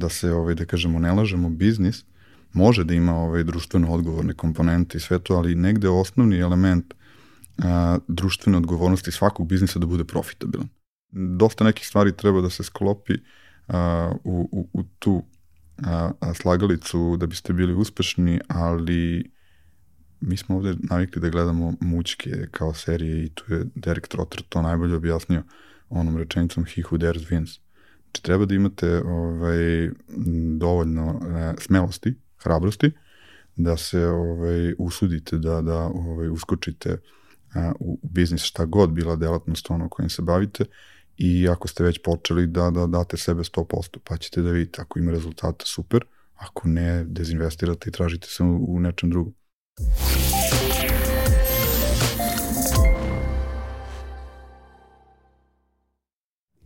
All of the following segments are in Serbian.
da se, ovaj, da kažemo, ne lažemo, biznis može da ima ovaj, društveno odgovorne komponente i sve to, ali negde osnovni element a, društvene odgovornosti svakog biznisa da bude profitabilan. Dosta nekih stvari treba da se sklopi a, u, u, u tu a, a, slagalicu da biste bili uspešni, ali mi smo ovde navikli da gledamo mućke kao serije i tu je Derek Trotter to najbolje objasnio onom rečenicom he who dares wins. Znači treba da imate ovaj, dovoljno e, smelosti, hrabrosti, da se ovaj, usudite da, da ovaj, uskočite a, u biznis šta god bila delatnost ono kojim se bavite. I ako ste već počeli da, da date sebe 100%, pa ćete da vidite. Ako ima rezultata super, ako ne, dezinvestirate i tražite se u, u nečem drugom.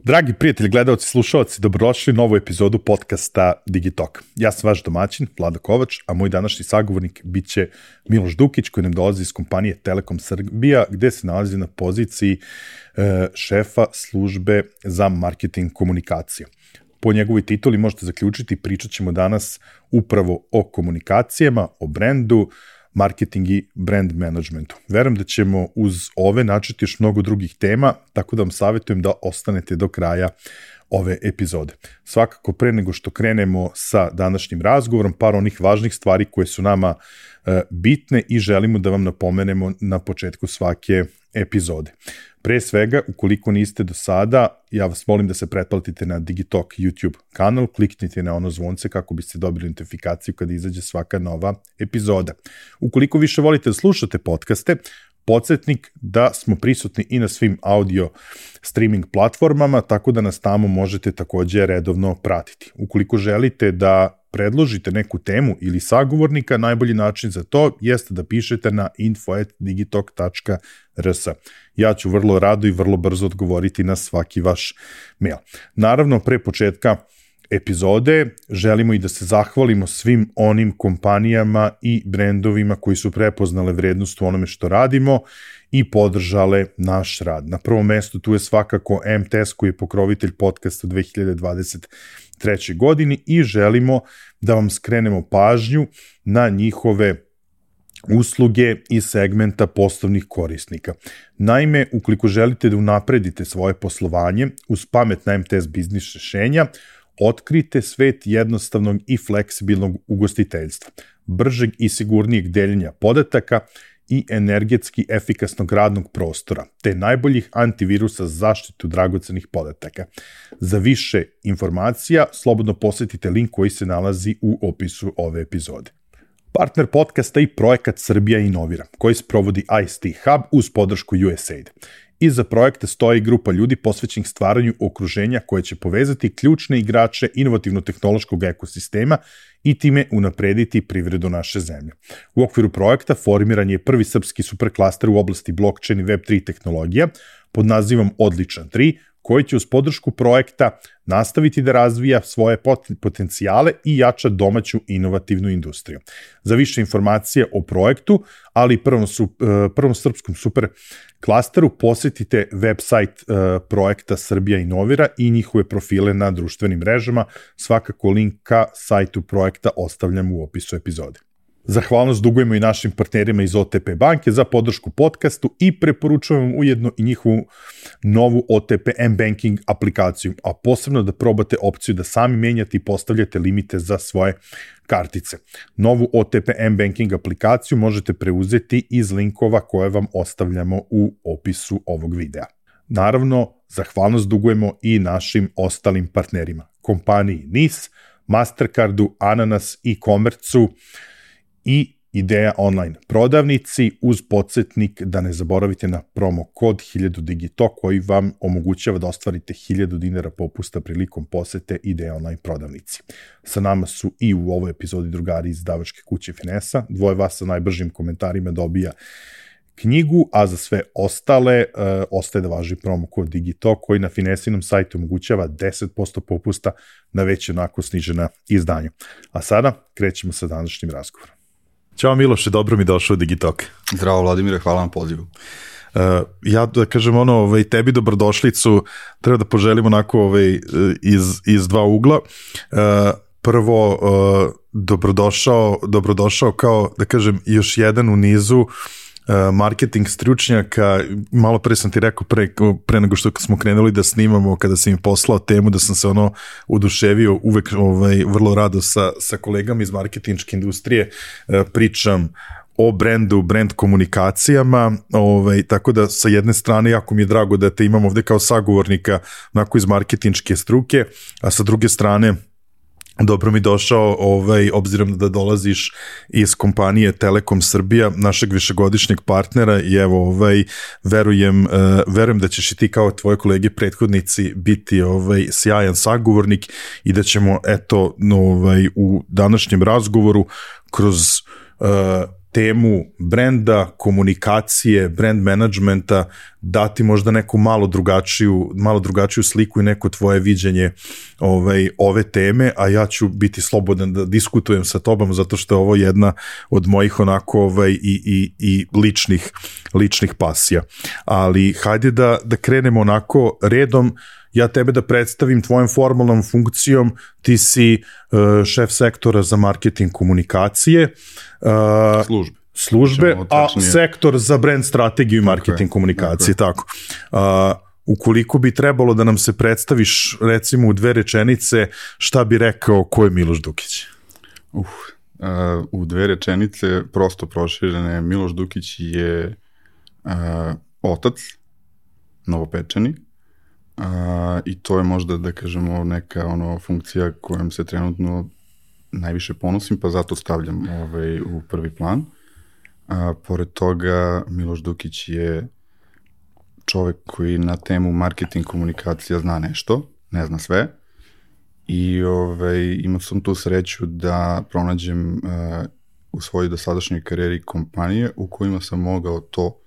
Dragi prijatelji, gledalci, slušalci, dobrodošli u novu epizodu podcasta Digitalk. Ja sam vaš domaćin, Vlada Kovač, a moj današnji sagovornik biće Miloš Dukić, koji nam dolazi iz kompanije Telekom Srbija, gde se nalazi na poziciji e, šefa službe za marketing komunikacije. Po njegovoj tituli možete zaključiti, pričat ćemo danas upravo o komunikacijama, o brendu, marketing i brand managementu. Verujem da ćemo uz ove načeti još mnogo drugih tema, tako da vam savjetujem da ostanete do kraja ove epizode. Svakako pre nego što krenemo sa današnjim razgovorom, par onih važnih stvari koje su nama e, bitne i želimo da vam napomenemo na početku svake epizode. Pre svega, ukoliko niste do sada, ja vas molim da se pretplatite na Digitalk YouTube kanal, kliknite na ono zvonce kako biste dobili notifikaciju kada izađe svaka nova epizoda. Ukoliko više volite da slušate podcaste, podsjetnik da smo prisutni i na svim audio streaming platformama, tako da nas tamo možete takođe redovno pratiti. Ukoliko želite da predložite neku temu ili sagovornika, najbolji način za to jeste da pišete na info.digitalk.rs. Ja ću vrlo rado i vrlo brzo odgovoriti na svaki vaš mail. Naravno, pre početka epizode želimo i da se zahvalimo svim onim kompanijama i brendovima koji su prepoznale vrednost u onome što radimo i podržale naš rad. Na prvom mestu tu je svakako MTS koji je pokrovitelj podcasta 2023. godini i želimo da vam skrenemo pažnju na njihove usluge i segmenta poslovnih korisnika. Naime, ukoliko želite da unapredite svoje poslovanje uz pametna MTS biznis rešenja, Otkrite svet jednostavnog i fleksibilnog ugostiteljstva, bržeg i sigurnijeg deljenja podataka i energetski efikasnog radnog prostora, te najboljih antivirusa za zaštitu dragocenih podataka. Za više informacija slobodno posetite link koji se nalazi u opisu ove epizode. Partner podcasta i projekat Srbija inovira, koji sprovodi ICT Hub uz podršku USAID. Iza projekta stoji grupa ljudi posvećenih stvaranju okruženja koje će povezati ključne igrače inovativno-tehnološkog ekosistema i time unaprediti privredu naše zemlje. U okviru projekta formiran je prvi srpski superklaster u oblasti blockchain i Web3 tehnologija pod nazivom Odličan 3, koji će uz podršku projekta nastaviti da razvija svoje potencijale i jača domaću inovativnu industriju. Za više informacije o projektu, ali i prvom, e, prvom srpskom super klasteru, posetite website e, projekta Srbija Inovira i njihove profile na društvenim mrežama. Svakako link ka sajtu projekta ostavljam u opisu epizode. Zahvalnost dugujemo i našim partnerima iz OTP banke za podršku podcastu i preporučujemo ujedno i njihovu novu OTP M-Banking aplikaciju, a posebno da probate opciju da sami menjate i postavljate limite za svoje kartice. Novu OTP M-Banking aplikaciju možete preuzeti iz linkova koje vam ostavljamo u opisu ovog videa. Naravno, zahvalnost dugujemo i našim ostalim partnerima, kompaniji NIS, Mastercardu, Ananas i Komercu, i Ideja online prodavnici uz podsjetnik da ne zaboravite na promo kod 1000 Digito koji vam omogućava da ostvarite 1000 dinara popusta prilikom posete Ideja online prodavnici. Sa nama su i u ovoj epizodi drugari iz davačke kuće Finesa. Dvoje vas sa najbržim komentarima dobija knjigu, a za sve ostale e, ostaje da važi promo kod Digito koji na Finesinom sajtu omogućava 10% popusta na već onako snižena izdanja. A sada krećemo sa današnjim razgovorom. Ćao Miloše, dobro mi došao u Digitalk. Zdravo Vladimire, hvala vam pozivu. ja da kažem ono, ovaj, tebi dobrodošlicu treba da poželim onako ovaj, iz, iz dva ugla. Uh, prvo, uh, dobrodošao, dobrodošao kao, da kažem, još jedan u nizu uh, marketing stručnjaka, malo pre sam ti rekao pre, pre nego što smo krenuli da snimamo, kada sam im poslao temu, da sam se ono uduševio uvek ovaj, vrlo rado sa, sa kolegama iz marketinčke industrije uh, pričam o brendu, brand komunikacijama, ovaj, tako da sa jedne strane jako mi je drago da te imam ovde kao sagovornika onako iz marketinčke struke, a sa druge strane dobro mi došao, ovaj, obzirom da dolaziš iz kompanije Telekom Srbija, našeg višegodišnjeg partnera i evo, ovaj, verujem, uh, verujem da ćeš i ti kao tvoje kolege prethodnici biti ovaj, sjajan sagovornik i da ćemo, eto, ovaj, u današnjem razgovoru kroz uh, temu brenda, komunikacije, brand managementa dati možda neku malo drugačiju, malo drugačiju sliku i neko tvoje viđenje ovaj, ove teme, a ja ću biti slobodan da diskutujem sa tobom zato što je ovo jedna od mojih onako ovaj, i, i, i ličnih, ličnih pasija. Ali hajde da, da krenemo onako redom, ja tebe da predstavim tvojom formalnom funkcijom, ti si uh, šef sektora za marketing komunikacije. Uh, službe. Službe, a sektor za brand strategiju i marketing okay, komunikacije, okay. tako. Uh, ukoliko bi trebalo da nam se predstaviš recimo u dve rečenice, šta bi rekao ko je Miloš Dukić? Uh, uh, u dve rečenice prosto proširene, Miloš Dukić je uh, otac, novopečeni, a, i to je možda da kažemo neka ono funkcija kojom se trenutno najviše ponosim, pa zato stavljam ovaj, u prvi plan. A, pored toga, Miloš Dukić je čovek koji na temu marketing komunikacija zna nešto, ne zna sve, i ovaj, imao sam tu sreću da pronađem uh, u svojoj dosadašnjoj karijeri kompanije u kojima sam mogao to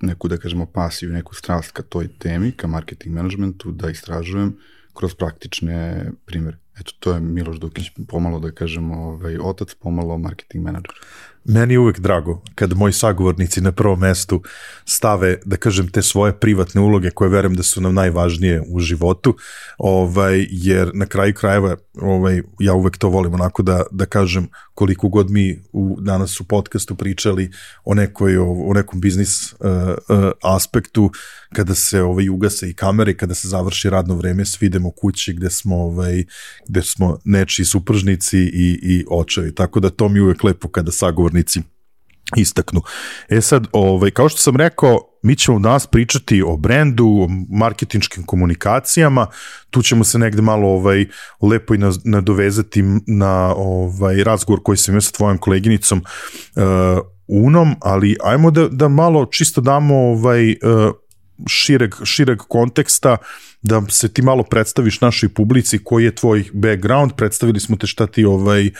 neku, da kažemo, pasiju, neku strast ka toj temi, ka marketing managementu, da istražujem kroz praktične primere. Eto, to je Miloš Dukić, pomalo da kažemo ovaj, otac, pomalo marketing menadžer. Meni je uvek drago kad moji sagovornici na prvom mestu stave, da kažem, te svoje privatne uloge koje verujem da su nam najvažnije u životu, ovaj, jer na kraju krajeva ovaj, ja uvek to volim onako da, da kažem koliko god mi u, danas u podcastu pričali o, nekoj, o, o nekom biznis uh, uh, aspektu, kada se ovaj, ugase i kamere, kada se završi radno vreme, svi idemo kući gde smo, ovaj, gde smo nečiji supržnici i, i očevi. Tako da to mi uvek lepo kada sagovornici istaknu. E sad, ovaj, kao što sam rekao, mi ćemo danas pričati o brendu, o marketinškim komunikacijama, tu ćemo se negde malo ovaj, lepo i nadovezati na ovaj, razgovor koji sam imao sa tvojom koleginicom uh, Unom, ali ajmo da, da malo čisto damo ovaj, uh, šireg, šireg konteksta, da se ti malo predstaviš našoj publici koji je tvoj background, predstavili smo te šta ti ovaj, e,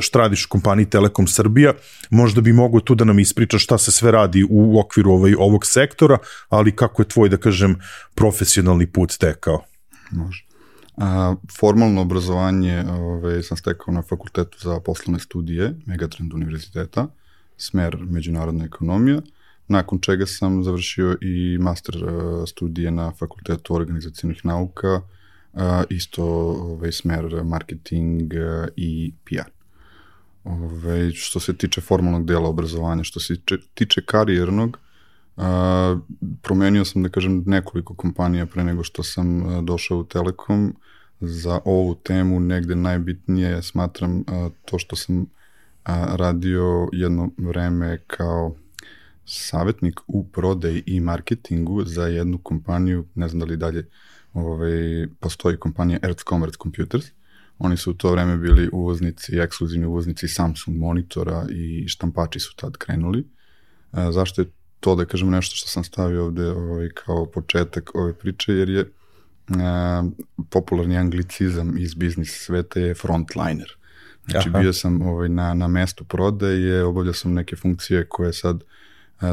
šta radiš u kompaniji Telekom Srbija, možda bi mogo tu da nam ispričaš šta se sve radi u okviru ovaj, ovog sektora, ali kako je tvoj, da kažem, profesionalni put tekao? Može. A, formalno obrazovanje ovaj, sam stekao na fakultetu za poslovne studije Megatrend univerziteta, smer međunarodna ekonomija, nakon čega sam završio i master uh, studije na Fakultetu organizacijonih nauka, uh, isto ovaj, smer marketing uh, i PR. Ove, ovaj, što se tiče formalnog dela obrazovanja, što se tiče karijernog, uh, promenio sam, da kažem, nekoliko kompanija pre nego što sam došao u Telekom. Za ovu temu negde najbitnije smatram uh, to što sam uh, radio jedno vreme kao savjetnik u prodaji i marketingu za jednu kompaniju, ne znam da li dalje ovaj, postoji kompanija Earth Commerce Computers. Oni su u to vreme bili uvoznici, ekskluzivni uvoznici Samsung monitora i štampači su tad krenuli. E, zašto je to, da kažem, nešto što sam stavio ovde ovaj, kao početak ove priče, jer je e, popularni anglicizam iz biznis sveta je frontliner. Znači Aha. bio sam ovaj, na, na mestu prodaje, obavljao sam neke funkcije koje sad E,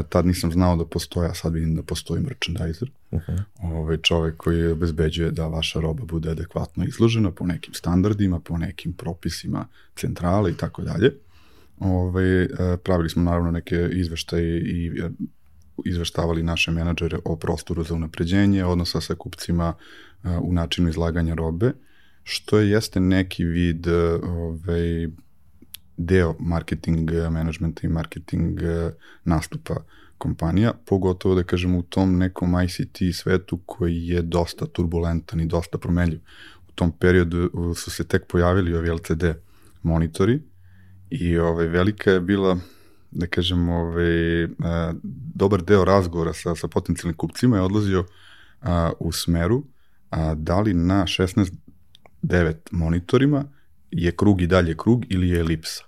tad nisam znao da postoje, a sad vidim da postoji merchandiser. Uh -huh. ovaj čovek koji obezbeđuje da vaša roba bude adekvatno izložena po nekim standardima, po nekim propisima centrale i tako dalje. Ovaj, e, pravili smo naravno neke izveštaje i izveštavali naše menadžere o prostoru za unapređenje, odnosa sa kupcima u načinu izlaganja robe, što je jeste neki vid ovaj, deo marketing managementa i marketing nastupa kompanija, pogotovo da kažemo u tom nekom ICT svetu koji je dosta turbulentan i dosta promenljiv. U tom periodu su se tek pojavili ovi LCD monitori i ovaj, velika je bila da kažem, ovaj, dobar deo razgovora sa, sa potencijalnim kupcima je odlazio a, u smeru a, da li na 16.9 monitorima je krug i dalje krug ili je elipsa.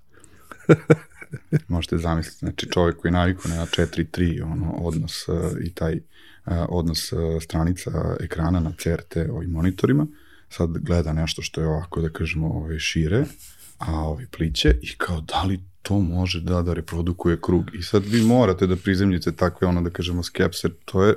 Možete zamisliti, znači čovjek koji naviku na 4-3 ono, odnos uh, i taj uh, odnos uh, stranica ekrana na CRT ovim monitorima, sad gleda nešto što je ovako, da kažemo, ove šire, a ovi pliće i kao da li to može da da reprodukuje krug. I sad vi morate da prizemljite takve, ono da kažemo, skepse, to je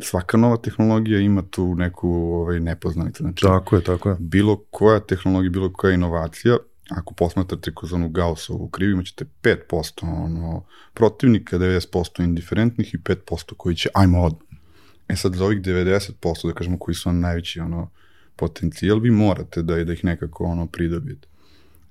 svaka nova tehnologija ima tu neku ovaj, nepoznanicu. Znači, tako je, tako je. Bilo koja tehnologija, bilo koja inovacija, ako posmatrate kroz onu Gaussovu krivu, imaćete 5% ono, protivnika, 90% indiferentnih i 5% koji će, ajmo od. E sad, za ovih 90%, da kažemo, koji su vam najveći ono, potencijal, vi morate da, da ih nekako ono, pridobijete.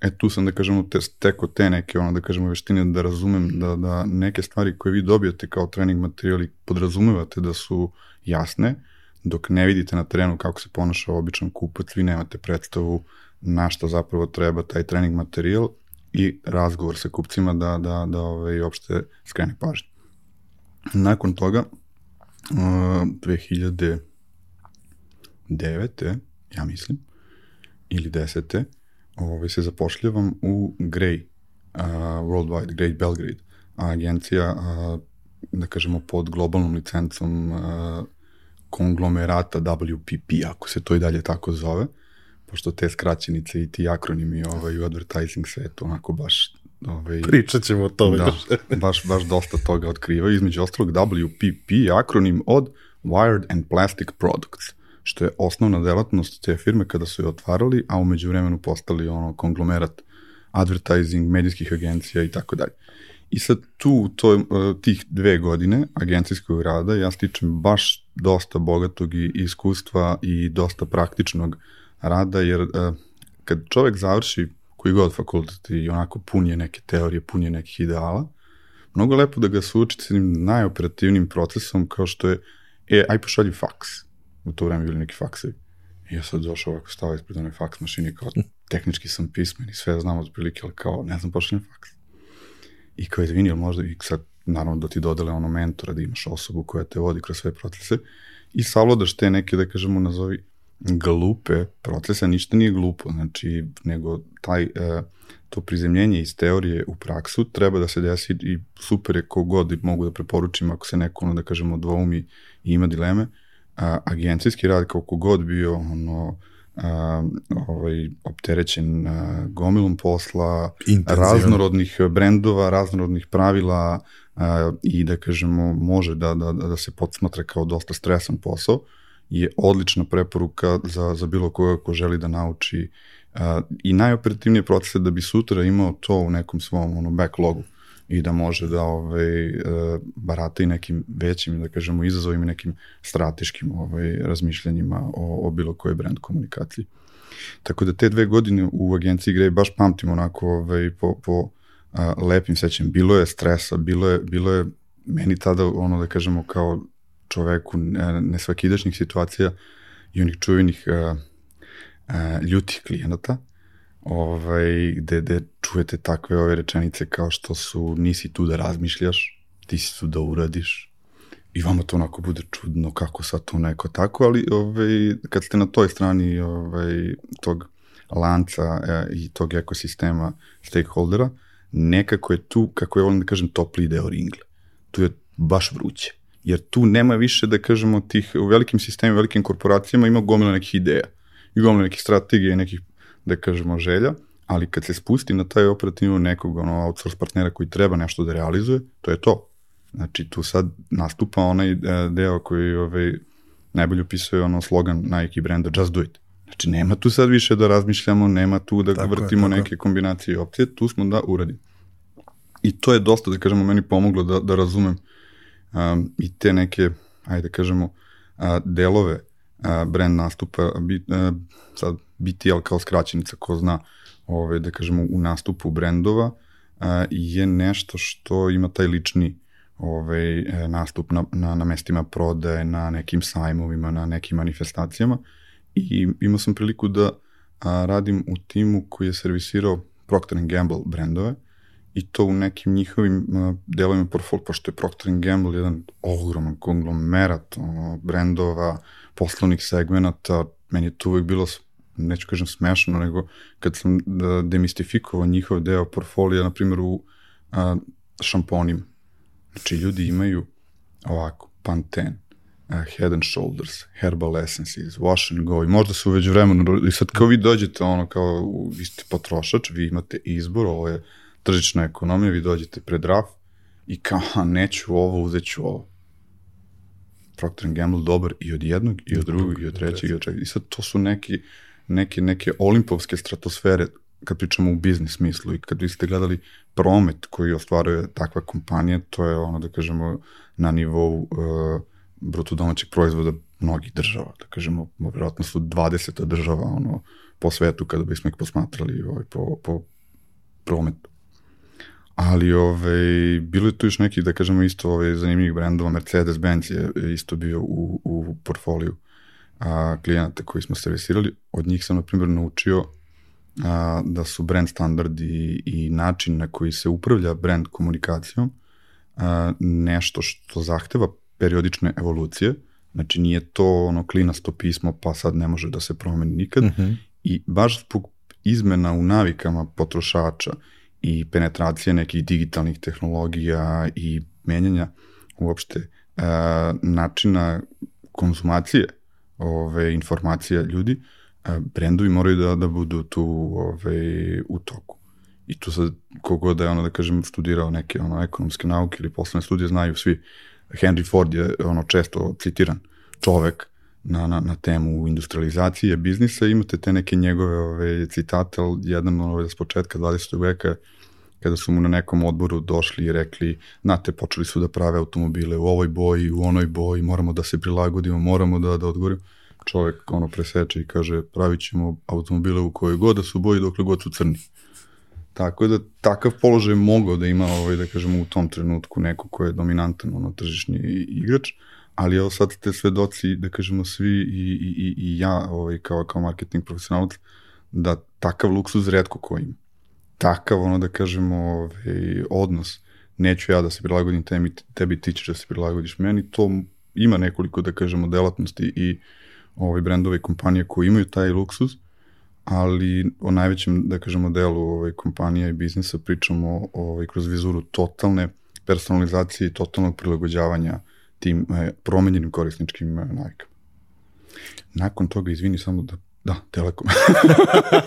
E tu sam da kažemo te, teko te neke ono da kažemo veštine da razumem da, da neke stvari koje vi dobijate kao trening materijali podrazumevate da su jasne, dok ne vidite na terenu kako se ponaša običan kupac, vi nemate predstavu na šta zapravo treba taj trening materijal i razgovor sa kupcima da, da, da ovaj, uopšte skrene pažnje. Nakon toga, uh, 2009. ja mislim, ili 10 ovaj, se zapošljavam u Grey, uh, Worldwide, Grey Belgrade, agencija, uh, da kažemo, pod globalnom licencom uh, konglomerata WPP, ako se to i dalje tako zove, pošto te skraćenice i ti akronimi ovaj, u advertising svetu onako baš Ovaj, Pričat ćemo o tome. Da, baš, baš dosta toga otkrivaju. Između ostalog WPP akronim od Wired and Plastic Products što je osnovna delatnost te firme kada su je otvarali, a umeđu vremenu postali ono konglomerat advertising, medijskih agencija i tako dalje. I sad tu, to, e, tih dve godine agencijskog rada ja stičem baš dosta bogatog iskustva i dosta praktičnog rada, jer e, kad čovek završi koji god fakultet i onako pun je neke teorije, pun je nekih ideala, mnogo lepo da ga suči s najoperativnim procesom kao što je, e, aj pošalji faks u to vreme bili neki faksevi. I ja sad došao ovako stava ispred one faks mašine kao tehnički sam pismen i sve znam od prilike, ali kao ne znam pošaljem faks. I kao izvini, ili možda i sad naravno da ti dodele ono mentora, da imaš osobu koja te vodi kroz sve procese i savladaš te neke, da kažemo, nazovi glupe procese, ništa nije glupo, znači, nego taj, e, to prizemljenje iz teorije u praksu treba da se desi i super je kogod mogu da preporučim ako se neko, ono, da kažemo, dvoumi i ima dileme, a, agencijski rad kako god bio ono, a, ovaj, opterećen a, gomilom posla, raznorodnih brendova, raznorodnih pravila a, i da kažemo može da, da, da se podsmatra kao dosta stresan posao, je odlična preporuka za, za bilo koga ko želi da nauči a, i najoperativnije procese da bi sutra imao to u nekom svom ono, backlogu i da može da ovaj, e, barata i nekim većim, da kažemo, izazovima i nekim strateškim ovaj, razmišljanjima o, o bilo kojoj brand komunikaciji. Tako da te dve godine u agenciji Grey baš pamtim onako ovaj, po, po a, lepim sećam. Bilo je stresa, bilo je, bilo je meni tada ono da kažemo kao čoveku nesvakidašnjih situacija i onih čuvenih ljutih klijenata, ovaj, gde, gde čujete takve ove rečenice kao što su nisi tu da razmišljaš, ti si tu da uradiš. I vama to onako bude čudno kako sad to neko tako, ali ovaj, kad ste na toj strani ovaj, tog lanca e, i tog ekosistema stakeholdera, nekako je tu, kako je volim da kažem, topli deo ringle. Tu je baš vruće. Jer tu nema više, da kažemo, tih, u velikim sistemima, velikim korporacijama ima gomila nekih ideja i gomila nekih strategija nekih da kažemo, želja, ali kad se spusti na taj operativno nekog ono, outsource partnera koji treba nešto da realizuje, to je to. Znači, tu sad nastupa onaj e, deo koji ovaj, najbolje opisuje ono slogan Nike brenda Just do it. Znači, nema tu sad više da razmišljamo, nema tu da tako vrtimo je, neke kombinacije i opcije, tu smo da uradimo. I to je dosta, da kažemo, meni pomoglo da, da razumem um, i te neke, ajde da kažemo, a, delove a, brand nastupa, bi, a, sad BTL kao skraćenica, ko zna, ove, da kažemo, u nastupu brendova, a, je nešto što ima taj lični ovaj, nastup na, na, na mestima prodaje, na nekim sajmovima, na nekim manifestacijama. I imao sam priliku da a, radim u timu koji je servisirao Procter Gamble brendove i to u nekim njihovim delovima portfolio, pošto je Procter Gamble jedan ogroman konglomerat ono, brendova, poslovnih segmenata, meni je to uvek bilo neću kažem smešno, nego kad sam da, demistifikovao njihov deo portfolija, na primjer u a, šamponima. Znači, ljudi imaju ovako, Pantene, uh, Head and Shoulders, Herbal Essences, Wash and Go i možda su već vremenu, i sad kao vi dođete ono kao, vi ste potrošač, vi imate izbor, ovo je tržična ekonomija, vi dođete pred raf i kao, ha, neću ovo, uzet ću ovo. Procter Gamble dobar i od jednog, i od drugog, i od trećeg, i od čega. I sad to su neki, neke, neke olimpovske stratosfere kad pričamo u biznis smislu i kad vi ste gledali promet koji ostvaruje takva kompanija, to je ono da kažemo na nivou uh, bruto domaćeg proizvoda mnogih država, da kažemo, vjerojatno su 20 država ono, po svetu kada bismo ih posmatrali ovaj, po, po prometu. Ali ovaj, bilo je tu još neki, da kažemo, isto ovaj, zanimljivih brendova, Mercedes-Benz je isto bio u, u portfoliju a, klijenata koji smo servisirali. Od njih sam, na primjer, naučio a, da su brand standardi i način na koji se upravlja brand komunikacijom a, nešto što zahteva periodične evolucije, znači nije to ono klinasto pismo pa sad ne može da se promeni nikad mhm. -huh. i baš zbog izmena u navikama potrošača i penetracije nekih digitalnih tehnologija i menjanja uopšte a, načina konzumacije ove informacija ljudi, brendovi moraju da, da budu tu ovaj, u toku. I tu sad, kogod da je ono, da kažem, studirao neke ono, ekonomske nauke ili poslovne studije, znaju svi. Henry Ford je ono često citiran čovek na, na, na temu industrializacije biznisa. Imate te neke njegove ove, citate, jedan ove, s početka 20. veka kada su mu na nekom odboru došli i rekli, znate, počeli su da prave automobile u ovoj boji, u onoj boji, moramo da se prilagodimo, moramo da, da odgovorimo čovek ono preseče i kaže pravit ćemo automobile u kojoj god da su boji dokle god su crni. Tako da takav položaj mogao da ima ovaj, da kažemo u tom trenutku neko ko je dominantan ono tržišni igrač, ali evo sad te svedoci da kažemo svi i, i, i, ja ovaj, kao, kao marketing profesionalac da takav luksuz redko ko ima. Takav ono da kažemo ovaj, odnos neću ja da se prilagodim tebi, tebi ti ćeš da se prilagodiš meni, to ima nekoliko da kažemo delatnosti i ovaj, brendove i kompanije koji imaju taj luksuz, ali o najvećem, da kažemo, delu ovaj, kompanija i biznisa pričamo ovaj, kroz vizuru totalne personalizacije i totalnog prilagođavanja tim eh, promenjenim korisničkim eh, navikama. Nakon toga, izvini samo da Da, Telekom.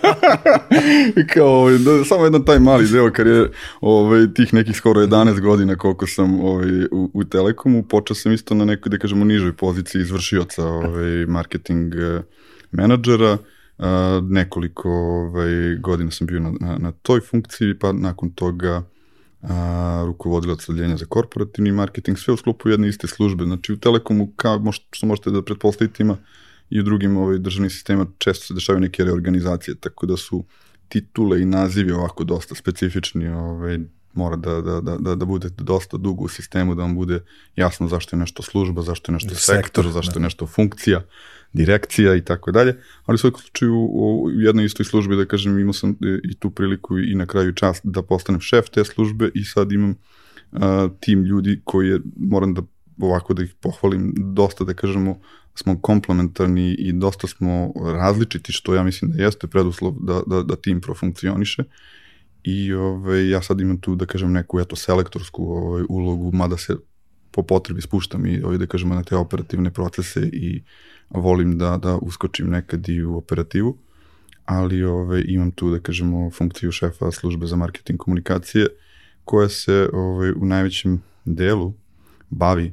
kao, da, samo jedan taj mali deo karijere, ovaj, tih nekih skoro 11 godina koliko sam ovaj, u, u Telekomu, počeo sam isto na nekoj, da kažemo, nižoj poziciji izvršioca ovaj, marketing eh, menadžera, Uh, nekoliko ovaj, godina sam bio na, na, na toj funkciji, pa nakon toga uh, rukovodilac odljenja za korporativni marketing, sve u sklopu jedne iste službe. Znači u Telekomu, kao što možete da pretpostavite, ima i u drugim ovaj, državnim sistema često se dešavaju neke reorganizacije, tako da su titule i nazivi ovako dosta specifični, ovaj, mora da, da, da, da, da bude dosta dugo u sistemu, da vam bude jasno zašto je nešto služba, zašto je nešto sektor, sektor zašto je da. nešto funkcija, direkcija i tako dalje, ali u svakom slučaju u jednoj istoj službi, da kažem, imao sam i tu priliku i na kraju čast da postanem šef te službe i sad imam uh, tim ljudi koji je, moram da ovako da ih pohvalim, dosta da kažemo smo komplementarni i dosta smo različiti, što ja mislim da jeste preduslov da, da, da tim profunkcioniše. I ove, ovaj, ja sad imam tu, da kažem, neku eto, selektorsku ovaj, ulogu, mada se po potrebi spuštam i ovaj, da kažemo na te operativne procese i volim da, da uskočim nekad i u operativu, ali ove, imam tu, da kažemo, funkciju šefa službe za marketing komunikacije, koja se ovaj, u najvećem delu bavi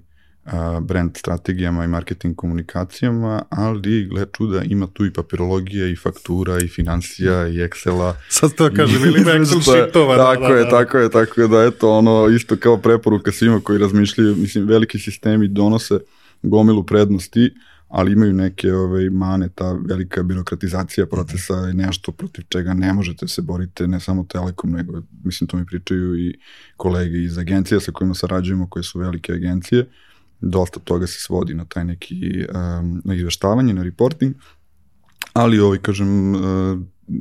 brand strategijama i marketing komunikacijama, ali gle čuda ima tu i papirologija i faktura i financija i Excela. Sad to kažem, ili ima Excel. Tako da, je, da, da. tako je, tako je da eto ono isto kao preporuka svima koji razmišljaju, mislim veliki sistemi donose gomilu prednosti, ali imaju neke ove, ovaj, mane, ta velika birokratizacija procesa je nešto protiv čega ne možete se borite, ne samo Telekom, nego, mislim, to mi pričaju i kolege iz agencija sa kojima sarađujemo, koje su velike agencije, dosta toga se svodi na taj neki um, na izveštavanje, na reporting, ali ovaj, kažem, uh,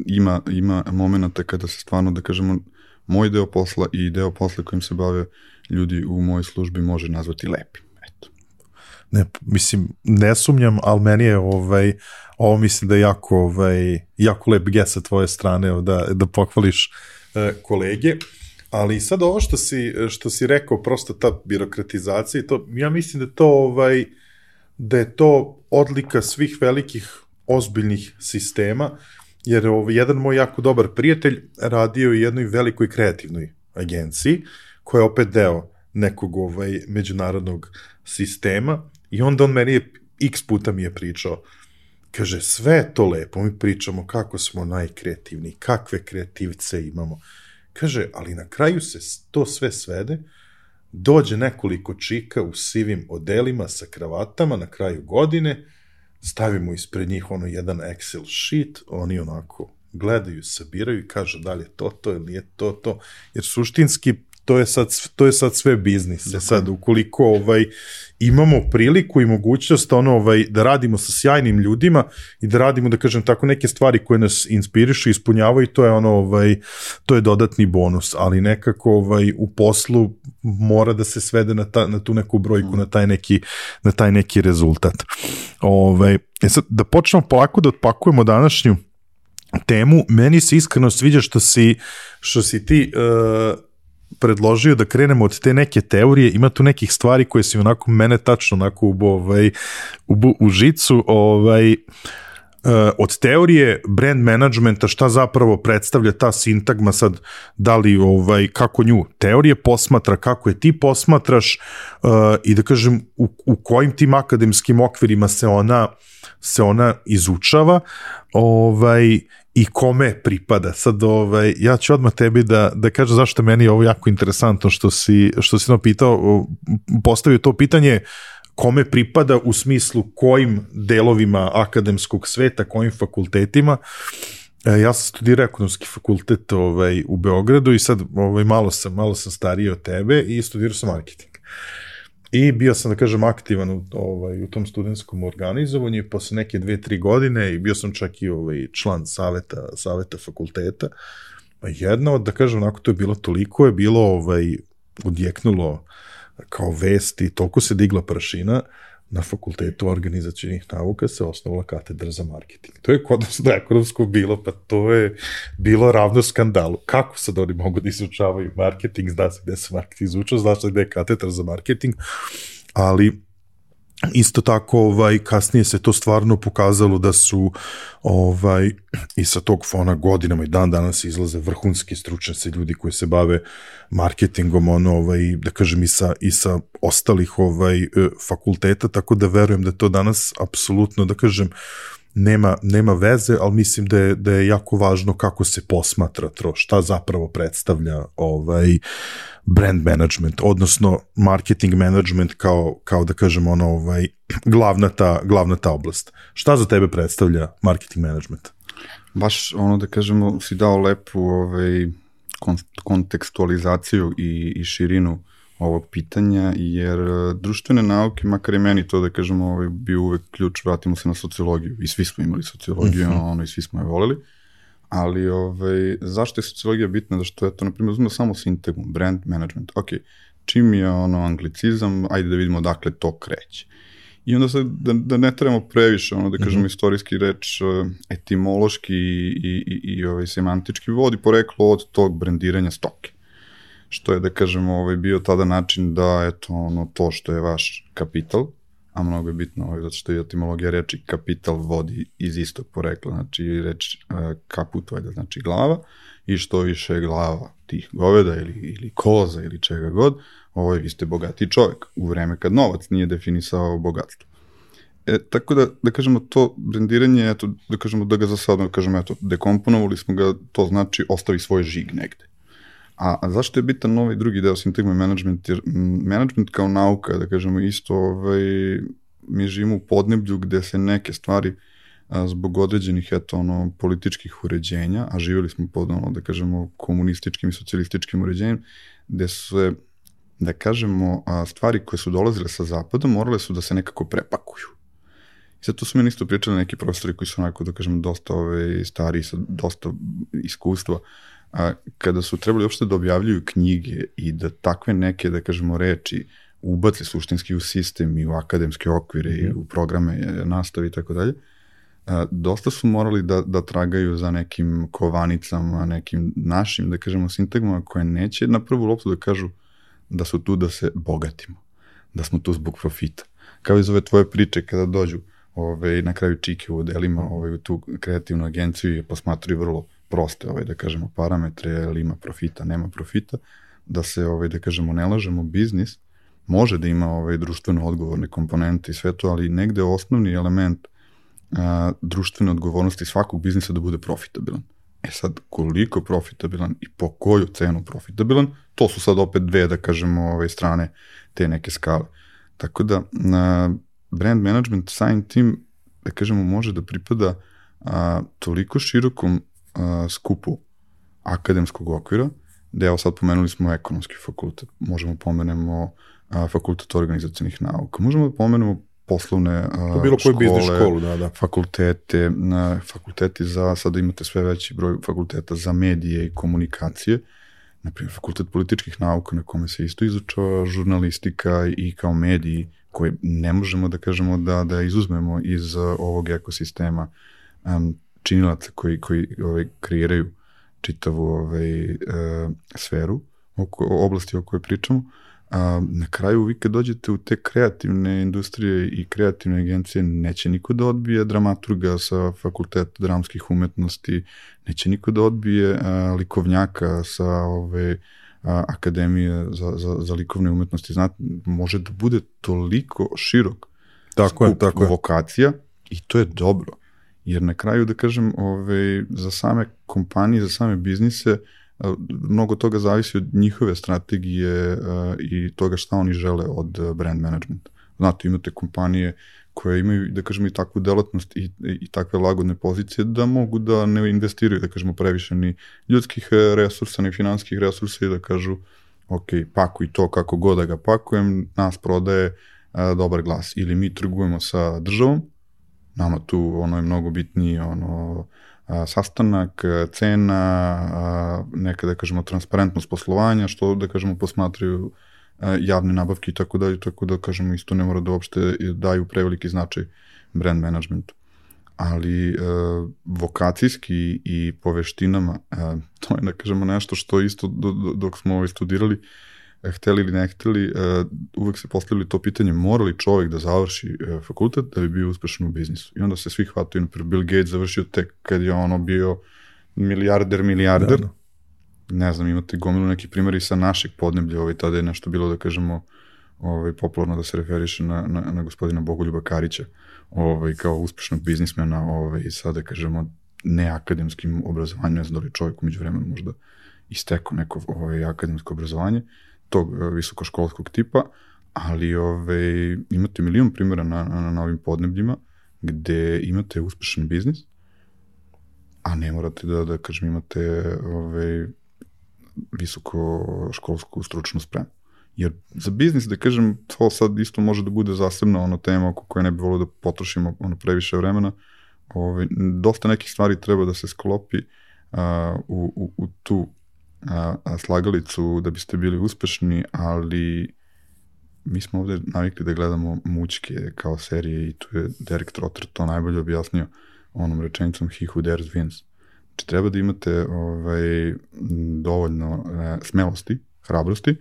ima, ima momenta kada se stvarno, da kažemo, moj deo posla i deo posla kojim se bave ljudi u mojoj službi može nazvati lepim. Eto. Ne, mislim, ne sumnjam, ali meni je ovaj, ovo mislim da je jako, ovaj, jako lep gest sa tvoje strane da, da pohvališ uh, kolege. Ali sad ovo što si, što si rekao, prosto ta birokratizacija, to, ja mislim da to, ovaj, da je to odlika svih velikih ozbiljnih sistema, jer ovaj, jedan moj jako dobar prijatelj radio u jednoj velikoj kreativnoj agenciji, koja je opet deo nekog ovaj, međunarodnog sistema i onda on meni je x puta mi je pričao. Kaže sve je to lepo, mi pričamo kako smo najkreativniji, kakve kreativce imamo, Kaže, ali na kraju se to sve svede, dođe nekoliko čika u sivim odelima sa kravatama na kraju godine, stavimo ispred njih ono jedan Excel sheet, oni onako gledaju, sabiraju i kažu da li je to to ili nije to to, jer suštinski to je sad, to je sad sve biznis. Dakle. Sad, ukoliko ovaj, imamo priliku i mogućnost ono, ovaj, da radimo sa sjajnim ljudima i da radimo, da kažem tako, neke stvari koje nas inspirišu i ispunjavaju, to je ono, ovaj, to je dodatni bonus, ali nekako ovaj, u poslu mora da se svede na, ta, na tu neku brojku, mm. na taj neki, na taj neki rezultat. Ovaj, e sad, da počnemo polako da otpakujemo današnju temu, meni se iskreno sviđa što si, što si ti uh, predložio da krenemo od te neke teorije, ima tu nekih stvari koje su onako mene tačno onako u, ovaj, u, u žicu, ovaj, Uh, od teorije brand managementa šta zapravo predstavlja ta sintagma sad da li ovaj kako nju teorije posmatra kako je ti posmatraš uh, i da kažem u, u kojim tim akademskim okvirima se ona se ona izučava ovaj i kome pripada. Sad, ovaj, ja ću odmah tebi da, da kažem zašto meni je ovo jako interesantno što si, što si no pitao, postavio to pitanje kome pripada u smislu kojim delovima akademskog sveta, kojim fakultetima. E, ja sam studirao ekonomski fakultet ovaj, u Beogradu i sad ovaj, malo, sam, malo sam stariji od tebe i studirao sam marketing. I bio sam, da kažem, aktivan u, ovaj, u tom studentskom organizovanju posle neke dve, tri godine i bio sam čak i ovaj, član saveta, saveta fakulteta. Pa jedna od, da kažem, onako to je bilo toliko, je bilo ovaj, odjeknulo kao vest i toliko se digla prašina na fakultetu organizacijnih nauka se osnovala katedra za marketing. To je kod nas na ekonomskom bilo, pa to je bilo ravno skandalu. Kako sad oni mogu da izučavaju marketing, zna se gde se marketing izučava, zna se gde je katedra za marketing, ali Isto tako, ovaj, kasnije se to stvarno pokazalo da su ovaj, i sa tog fona godinama i dan danas izlaze vrhunski stručnjaci, ljudi koji se bave marketingom, ono, ovaj, da kažem, i sa, i sa ostalih ovaj, e, fakulteta, tako da verujem da to danas apsolutno, da kažem, nema, nema veze, ali mislim da je, da je jako važno kako se posmatra to, šta zapravo predstavlja ovaj brand management, odnosno marketing management kao, kao da kažem ono ovaj, glavna, ta, glavna ta oblast. Šta za tebe predstavlja marketing management? Baš ono da kažemo si dao lepu ovaj, kontekstualizaciju i, i širinu ovog pitanja, jer e, društvene nauke, makar i meni to da kažemo, ovaj, bi uvek ključ, vratimo se na sociologiju, i svi smo imali sociologiju, mhm. -huh. ono, i svi smo je voleli, ali ovaj, zašto je sociologija bitna? Zašto je to, na primjer, uzmemo samo sintagmu, brand management, ok, čim je ono anglicizam, ajde da vidimo dakle to kreće. I onda se, da, da ne trebamo previše, ono da kažemo mm -hmm. istorijski reč, e, etimološki i, i, i, i ovaj, semantički vodi poreklo od tog brandiranja stoke što je, da kažemo, ovaj, bio tada način da, eto, ono, to što je vaš kapital, a mnogo je bitno ovaj, zato što je etimologija reči kapital vodi iz istog porekla, znači reč uh, kaput, valjda znači glava, i što više glava tih goveda ili, ili koza ili čega god, ovaj, vi ste bogati čovek u vreme kad novac nije definisao bogatstvo. E, tako da, da kažemo, to brendiranje, eto, da kažemo, da ga za sad, da kažemo, eto, dekomponovali smo ga, to znači ostavi svoj žig negde. A, zašto je bitan ovaj drugi deo sintagma management? Jer management kao nauka, da kažemo, isto, ovaj, mi živimo u podneblju gde se neke stvari a, zbog određenih, eto, ono, političkih uređenja, a živjeli smo pod, ono, da kažemo, komunističkim i socijalističkim uređenjem, gde se, da kažemo, a, stvari koje su dolazile sa zapada morale su da se nekako prepakuju I sad tu su mi isto pričali neki profesori koji su onako, da kažem, dosta ove, stari, sa dosta iskustva, a, kada su trebali uopšte da objavljuju knjige i da takve neke, da kažemo, reči ubaci suštinski u sistem i u akademske okvire mm. i u programe e, nastave i tako dalje, dosta su morali da, da tragaju za nekim kovanicama, nekim našim, da kažemo, sintagmama koje neće na prvu loptu da kažu da su tu da se bogatimo, da smo tu zbog profita. Kao iz ove tvoje priče kada dođu ove, na kraju čike u delima ove, u tu kreativnu agenciju i posmatruju vrlo proste, ove, da kažemo, parametre, ili ima profita, nema profita, da se, ove, da kažemo, ne lažemo, biznis može da ima ove, društveno odgovorne komponente i sve to, ali negde osnovni element a, društvene odgovornosti svakog biznisa da bude profitabilan. E sad, koliko profitabilan i po koju cenu profitabilan, to su sad opet dve, da kažemo, ove strane te neke skale. Tako da, a, brand management samim tim, da kažemo, može da pripada a, toliko širokom skupu akademskog okvira, da evo sad pomenuli smo ekonomski fakultet, možemo pomenemo a, fakultet organizacijenih nauka, možemo da pomenemo poslovne a, bilo škole, biznis školu, da, da. fakultete, na, fakulteti za, sada imate sve veći broj fakulteta za medije i komunikacije, na primjer fakultet političkih nauka na kome se isto izučava žurnalistika i kao mediji koje ne možemo da kažemo da, da izuzmemo iz uh, ovog ekosistema um, činilaca koji, koji ovaj, kreiraju čitavu ovaj, uh, sferu, oko, oblasti o kojoj pričamo. A, na kraju vi kad dođete u te kreativne industrije i kreativne agencije, neće niko da odbije dramaturga sa fakulteta dramskih umetnosti, neće niko da odbije a, likovnjaka sa ove, a, akademije za, za, za likovne umetnosti. Znate, može da bude toliko širok tako je, tako vokacija i to je dobro. Jer na kraju, da kažem, ove, za same kompanije, za same biznise, mnogo toga zavisi od njihove strategije i toga šta oni žele od brand managementa. Znate, imate kompanije koje imaju, da kažemo, i takvu delatnost i, i takve lagodne pozicije da mogu da ne investiraju, da kažemo, previše ni ljudskih e, resursa, ni finanskih resursa i da kažu, ok, pakuj to kako god da ga pakujem, nas prodaje a, dobar glas. Ili mi trgujemo sa državom, nama tu ono je mnogo bitnije, ono, a, sastanak, cena, a, neka da kažemo transparentnost poslovanja, što da kažemo posmatraju a, javne nabavke i tako dalje, tako da kažemo isto ne mora da uopšte daju preveliki značaj brand managementu. Ali e, vokacijski i po veštinama, e, to je da kažemo nešto što isto do, do, dok smo ovaj studirali, hteli ili ne hteli, uh, uvek se postavili to pitanje, mora li čovek da završi uh, fakultet da bi bio uspešan u biznisu? I onda se svi hvataju, naprijed, Bill Gates završio tek kad je ono bio milijarder, milijarder. Da, da. Ne znam, imate gomilu neki primjer i sa našeg podneblja, ovaj, tada je nešto bilo, da kažemo, ovaj, popularno da se referiše na, na, na gospodina Bogoljuba Karića, ovaj, kao uspešnog biznismena, ovaj, sada, da kažemo, neakademskim obrazovanjem, ne znam da li čovjek umeđu vremenu možda istekao neko ovaj, akademsko obrazovanje, tog e, visokoškolskog tipa, ali ove, imate milion primjera na, na, na ovim podnebljima gde imate uspešan biznis, a ne morate da, da kažem, imate ove, visokoškolsku stručnu spremu. Jer za biznis, da kažem, to sad isto može da bude zasebna ono tema oko koje ne bi volio da potrošimo ono previše vremena. Ove, dosta nekih stvari treba da se sklopi a, u, u, u tu a, a, slagalicu da biste bili uspešni, ali mi smo ovde navikli da gledamo mučke kao serije i tu je Derek Trotter to najbolje objasnio onom rečenicom he who dares wins. Znači treba da imate ovaj, dovoljno e, smelosti, hrabrosti,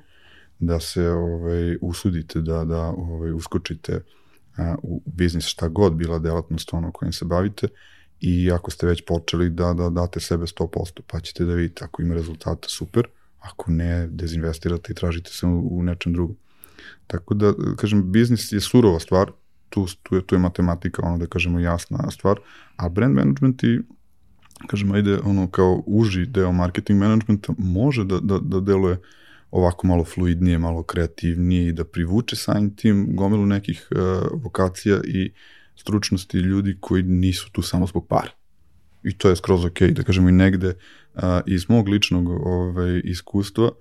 da se ovaj, usudite da, da ovaj, uskočite a, u biznis šta god bila delatnost ono kojim se bavite i ako ste već počeli da, da date sebe 100%, pa ćete da vidite ako ima rezultata super, ako ne, dezinvestirate i tražite se u, u nečem drugom. Tako da, kažem, biznis je surova stvar, tu, tu, je, tu je matematika, ono da kažemo jasna stvar, a brand management i kažemo, ide ono kao uži deo marketing managementa može da, da, da deluje ovako malo fluidnije, malo kreativnije i da privuče samim tim gomilu nekih uh, vokacija i stručnosti ljudi koji nisu tu samo zbog para. I to je skroz ok, da kažemo i negde uh, iz mog ličnog ovaj, iskustva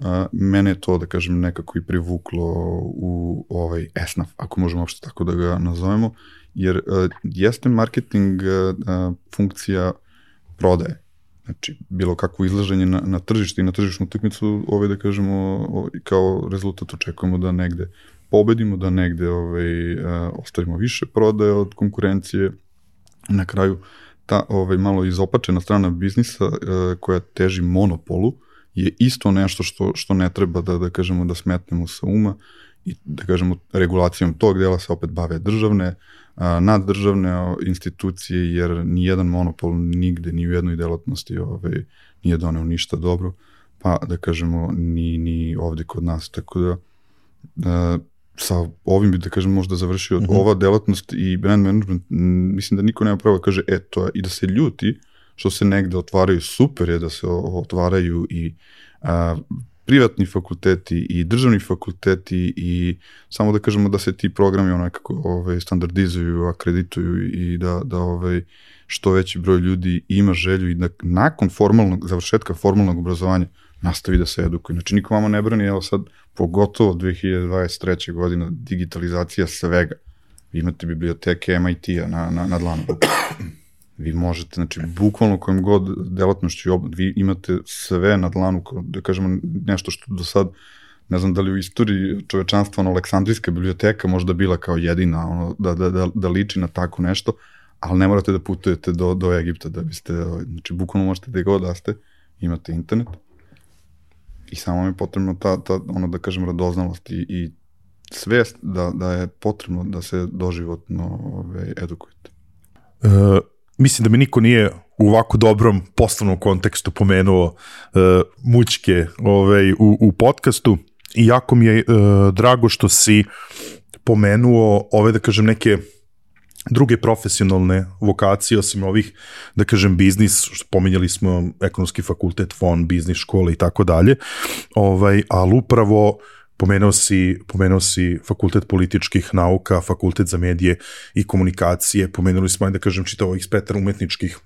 a, mene je to, da kažem, nekako i privuklo u ovaj esnaf, ako možemo uopšte tako da ga nazovemo, jer a, jeste marketing a, a, funkcija prodaje. Znači, bilo kakvo izlaženje na, na tržište i na tržišnu utakmicu, ovaj, da kažemo, ovaj, kao rezultat očekujemo da negde pobedimo, da negde ovaj, a, ostavimo više prodaje od konkurencije. Na kraju, ta ovaj, malo izopačena strana biznisa a, koja teži monopolu, je isto nešto što, što ne treba da, da kažemo da smetnemo sa uma i da kažemo regulacijom tog dela se opet bave državne, naddržavne institucije, jer ni jedan monopol nigde, ni u jednoj delatnosti ovaj, nije doneo ništa dobro, pa da kažemo ni, ni ovde kod nas, tako da a, sa ovim bi da kažem možda završio mhm. -huh. ova delatnost i brand management, mislim da niko nema pravo da kaže e to je, i da se ljuti, što se negde otvaraju, super je da se otvaraju i a, privatni fakulteti i državni fakulteti i samo da kažemo da se ti programi onako ovaj, standardizuju, akredituju i da, da ovaj, što veći broj ljudi ima želju i da nakon formalnog, završetka formalnog obrazovanja nastavi da se edukuje. Znači niko vama ne brani, evo sad, pogotovo 2023. godina, digitalizacija svega. Vi imate biblioteke MIT-a na, na, na dlanu. Vi možete, znači, bukvalno kojim god delatnošću, vi imate sve na dlanu, da kažemo nešto što do sad, ne znam da li u istoriji čovečanstva, ono, Aleksandrijska biblioteka možda bila kao jedina, ono, da, da, da, da liči na tako nešto, ali ne morate da putujete do, do Egipta da biste, ovaj, znači, bukvalno možete da god da ste, imate internet i samo vam je potrebno ta, ta ono, da kažem, radoznalost i, i svest da, da je potrebno da se doživotno ove, ovaj, edukujete. Uh, mislim da mi niko nije u ovako dobrom poslovnom kontekstu pomenuo uh, mućke ovaj, u, u podcastu i jako mi je uh, drago što si pomenuo ove, da kažem, neke druge profesionalne vokacije, osim ovih, da kažem, biznis, što pominjali smo ekonomski fakultet, fon, biznis škole i tako dalje, ovaj, ali upravo Pomenuo si, pomenuo si fakultet političkih nauka, fakultet za medije i komunikacije, pomenuli smo, da kažem, čitao ovih spetra umetničkih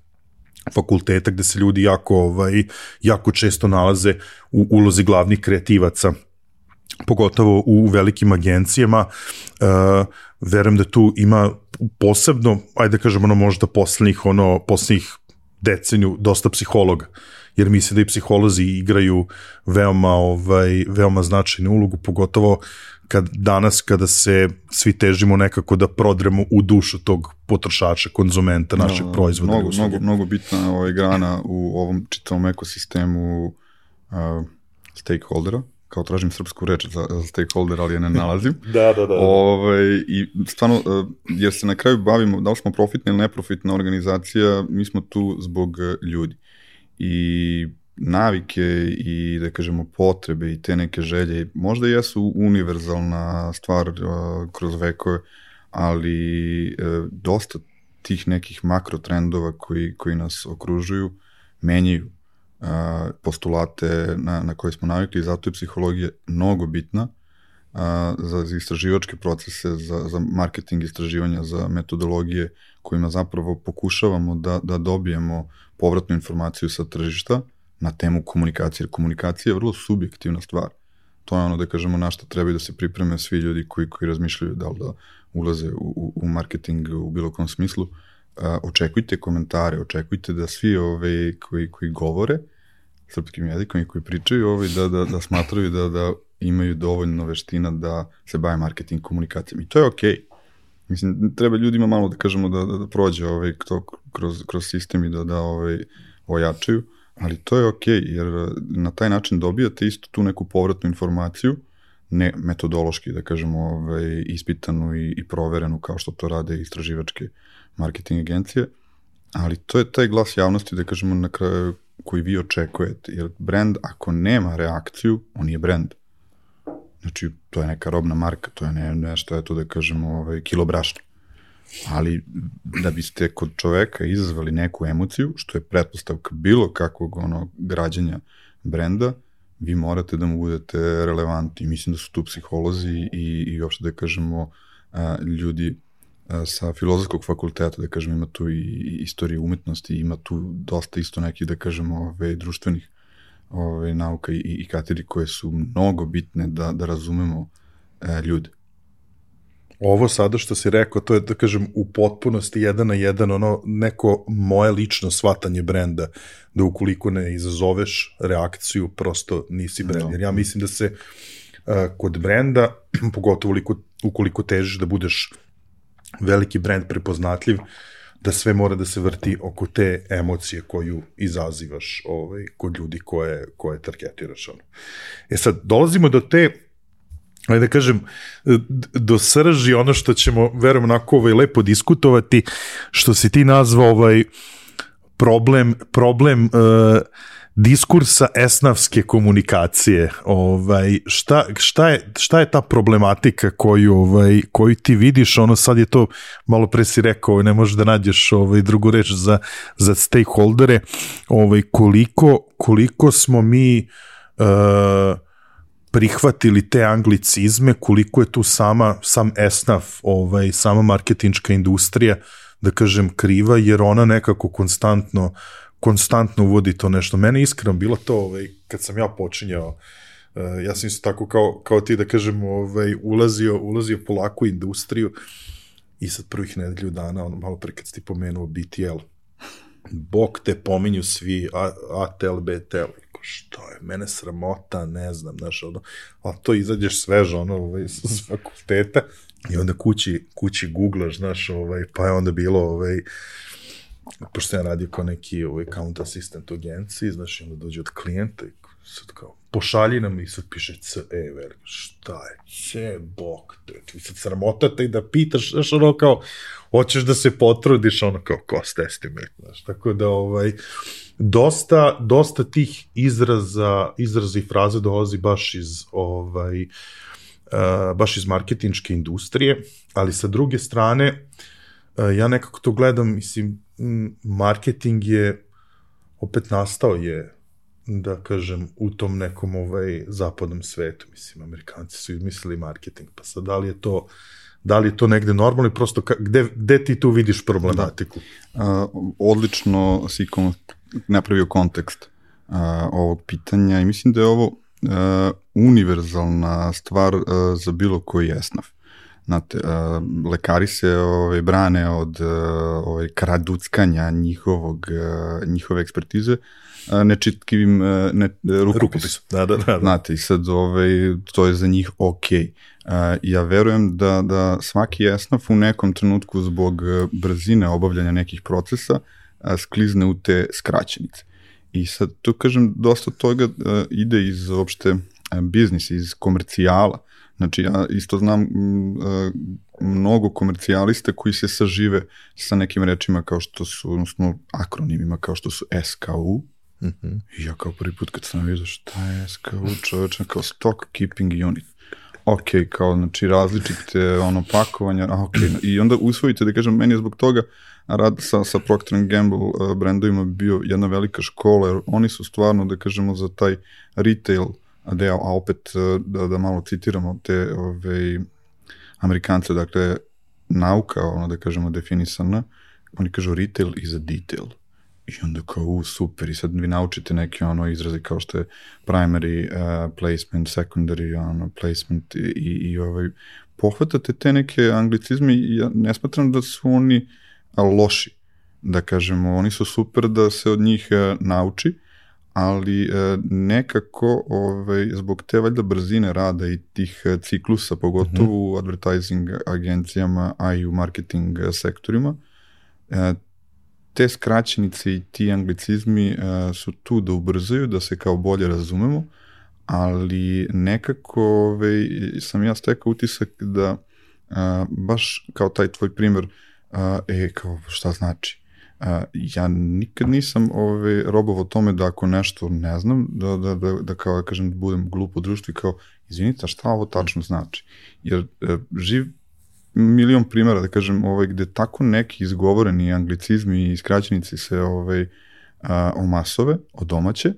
fakulteta gde se ljudi jako, ovaj, jako često nalaze u ulozi glavnih kreativaca pogotovo u velikim agencijama, uh, verujem da tu ima posebno, ajde da kažemo ono možda poslednjih, ono, poslednjih deceniju dosta psihologa jer mislim da i psiholozi igraju veoma, ovaj, veoma značajnu ulogu, pogotovo kad danas kada se svi težimo nekako da prodremo u dušu tog potrošača, konzumenta našeg no, proizvoda. Mnogo, mnogo, mnogo bitna ovaj grana u ovom čitavom ekosistemu uh, stakeholdera, kao tražim srpsku reč za, za stakeholder, ali je ne nalazim. da, da, da. Ove, I stvarno, uh, jer se na kraju bavimo, da li smo profitna ili neprofitna organizacija, mi smo tu zbog ljudi i navike i da kažemo potrebe i te neke želje možda jesu univerzalna stvar uh, kroz vekove, ali uh, dosta tih nekih makro trendova koji, koji nas okružuju menjaju postulate na, na koje smo navikli i zato je psihologija mnogo bitna uh, za istraživačke procese, za, za marketing istraživanja, za metodologije kojima zapravo pokušavamo da, da dobijemo povratnu informaciju sa tržišta na temu komunikacije, komunikacija je vrlo subjektivna stvar. To je ono da kažemo na što trebaju da se pripreme svi ljudi koji, koji razmišljaju da li da ulaze u, u marketing u bilo kom smislu. Uh, očekujte komentare, očekujte da svi ove koji, koji govore srpskim jezikom i koji pričaju ove, da, da, da smatraju da, da imaju dovoljno veština da se bave marketing komunikacijom. I to je okej. Okay Mislim, treba ljudima malo da kažemo da, da, da prođe ovaj, to kroz, kroz sistem i da, da ovaj, ojačaju, ali to je okej, okay, jer na taj način dobijate isto tu neku povratnu informaciju ne metodološki, da kažemo, ovaj, ispitanu i, i proverenu kao što to rade istraživačke marketing agencije, ali to je taj glas javnosti, da kažemo, na kraju koji vi očekujete, jer brand ako nema reakciju, on nije brand. Znači, to je neka robna marka, to je ne, nešto, eto da kažemo, ovaj, kilo brašna. Ali da biste kod čoveka izazvali neku emociju, što je pretpostavka bilo kakvog ono građanja brenda, vi morate da mu budete relevantni. Mislim da su tu psiholozi i, i uopšte da kažemo ljudi sa filozofskog fakulteta, da kažemo ima tu i, istorije umetnosti, ima tu dosta isto nekih, da kažemo, ove, društvenih ove, nauka i, i katedri koje su mnogo bitne da, da razumemo e, ljude ovo sada što si rekao, to je, da kažem, u potpunosti jedan na jedan, ono, neko moje lično shvatanje brenda, da ukoliko ne izazoveš reakciju, prosto nisi brend. No. Jer ja mislim da se uh, kod brenda, pogotovo ukoliko, ukoliko težiš da budeš veliki brend prepoznatljiv, da sve mora da se vrti oko te emocije koju izazivaš ovaj, kod ljudi koje, koje targetiraš. Ono. E sad, dolazimo do te ajde da kažem, do srži ono što ćemo, verujem, onako ovaj, lepo diskutovati, što si ti nazvao ovaj problem, problem uh, diskursa esnavske komunikacije. Ovaj, šta, šta, je, šta je ta problematika koju, ovaj, koju ti vidiš? Ono sad je to, malo pre si rekao, ne možeš da nađeš ovaj, drugu reč za, za stakeholdere. Ovaj, koliko, koliko smo mi uh, prihvatili te anglicizme, koliko je tu sama, sam esnaf, ovaj, sama marketinčka industrija, da kažem, kriva, jer ona nekako konstantno, konstantno uvodi to nešto. Mene iskreno bilo to, ovaj, kad sam ja počinjao, uh, ja sam isto tako kao, kao ti, da kažem, ovaj, ulazio, ulazio polako u industriju i sad prvih nedelju dana, ono, malo pre kad si ti pomenuo BTL, bok te pominju svi, ATL, BTL, što je, mene sramota, ne znam, znaš, ono, ali to izađeš sveže, ono, ovaj, s fakulteta, i onda kući, kući googlaš, znaš, ovaj, pa je onda bilo, ovaj, pošto ja radio kao neki ovaj, account assistant u agenciji, znaš, i onda dođe od klijenta i sad kao, pošalji nam i sad piše CE, ver, šta je, ce, bok, te, ti sad sramota i da pitaš, znaš, ono kao, hoćeš da se potrudiš, ono kao, cost estimate, znaš, tako da, ovaj, dosta, dosta tih izraza, izraza i fraze dolazi baš iz, ovaj, uh, baš iz marketinške industrije, ali sa druge strane, uh, ja nekako to gledam, mislim, marketing je opet nastao je da kažem, u tom nekom ovaj, zapadnom svetu. Mislim, Amerikanci su izmislili marketing, pa sad da li je to da li je to negde normalno i prosto ka, gde, gde ti tu vidiš problematiku? Da. Uh, odlično si kon, napravio kontekst uh, ovog pitanja i mislim da je ovo uh, univerzalna stvar uh, za bilo koji esnaf. Znate, uh, lekari se ovaj, brane od uh, ovaj, kraduckanja njihovog, uh, njihove ekspertize, nečitkivim ne, rukopisom. Da, da, da, da. Znate, i sad ovaj, to je za njih okej. Okay. Ja verujem da, da svaki esnaf u nekom trenutku zbog brzine obavljanja nekih procesa sklizne u te skraćenice. I sad, tu kažem, dosta toga ide iz uopšte biznisa, iz komercijala. Znači, ja isto znam mnogo komercijalista koji se sažive sa nekim rečima kao što su, odnosno akronimima kao što su SKU, Mm -hmm. I ja kao prvi put kad sam vidio šta je SKU čoveče, kao stock keeping unit. Ok, kao znači različite ono pakovanja, a ok, i onda usvojite da kažem, meni je zbog toga rad sa, sa Procter Gamble uh, brendovima bio jedna velika škola, jer oni su stvarno, da kažemo, za taj retail deo, a opet uh, da, da malo citiramo te ove, Amerikance, dakle, nauka, ono da kažemo, definisana, oni kažu retail is a detail. I onda kao, u, super, i sad vi naučite neke ono izraze kao što je primary uh, placement, secondary ono, placement i, i, i ovaj, pohvatate te neke anglicizme i ja ne smatram da su oni loši, da kažemo, oni su super da se od njih uh, nauči, ali uh, nekako ovaj, zbog te valjda brzine rada i tih uh, ciklusa, pogotovo mm -hmm. u advertising agencijama, a i u marketing sektorima, uh, te skraćenice i ti anglicizmi su tu da ubrzaju, da se kao bolje razumemo, ali nekako ovaj, sam ja stekao utisak da baš kao taj tvoj primer, e, kao šta znači? A, ja nikad nisam ovaj, robovo tome da ako nešto ne znam, da, da, da, da kao da kažem, budem glup u društvu i kao, izvinite, šta ovo tačno znači? Jer e, živ milion primjera, da kažem, ovaj, gde tako neki izgovoreni anglicizmi i skraćenici se ovaj, a, omasove, od domaće,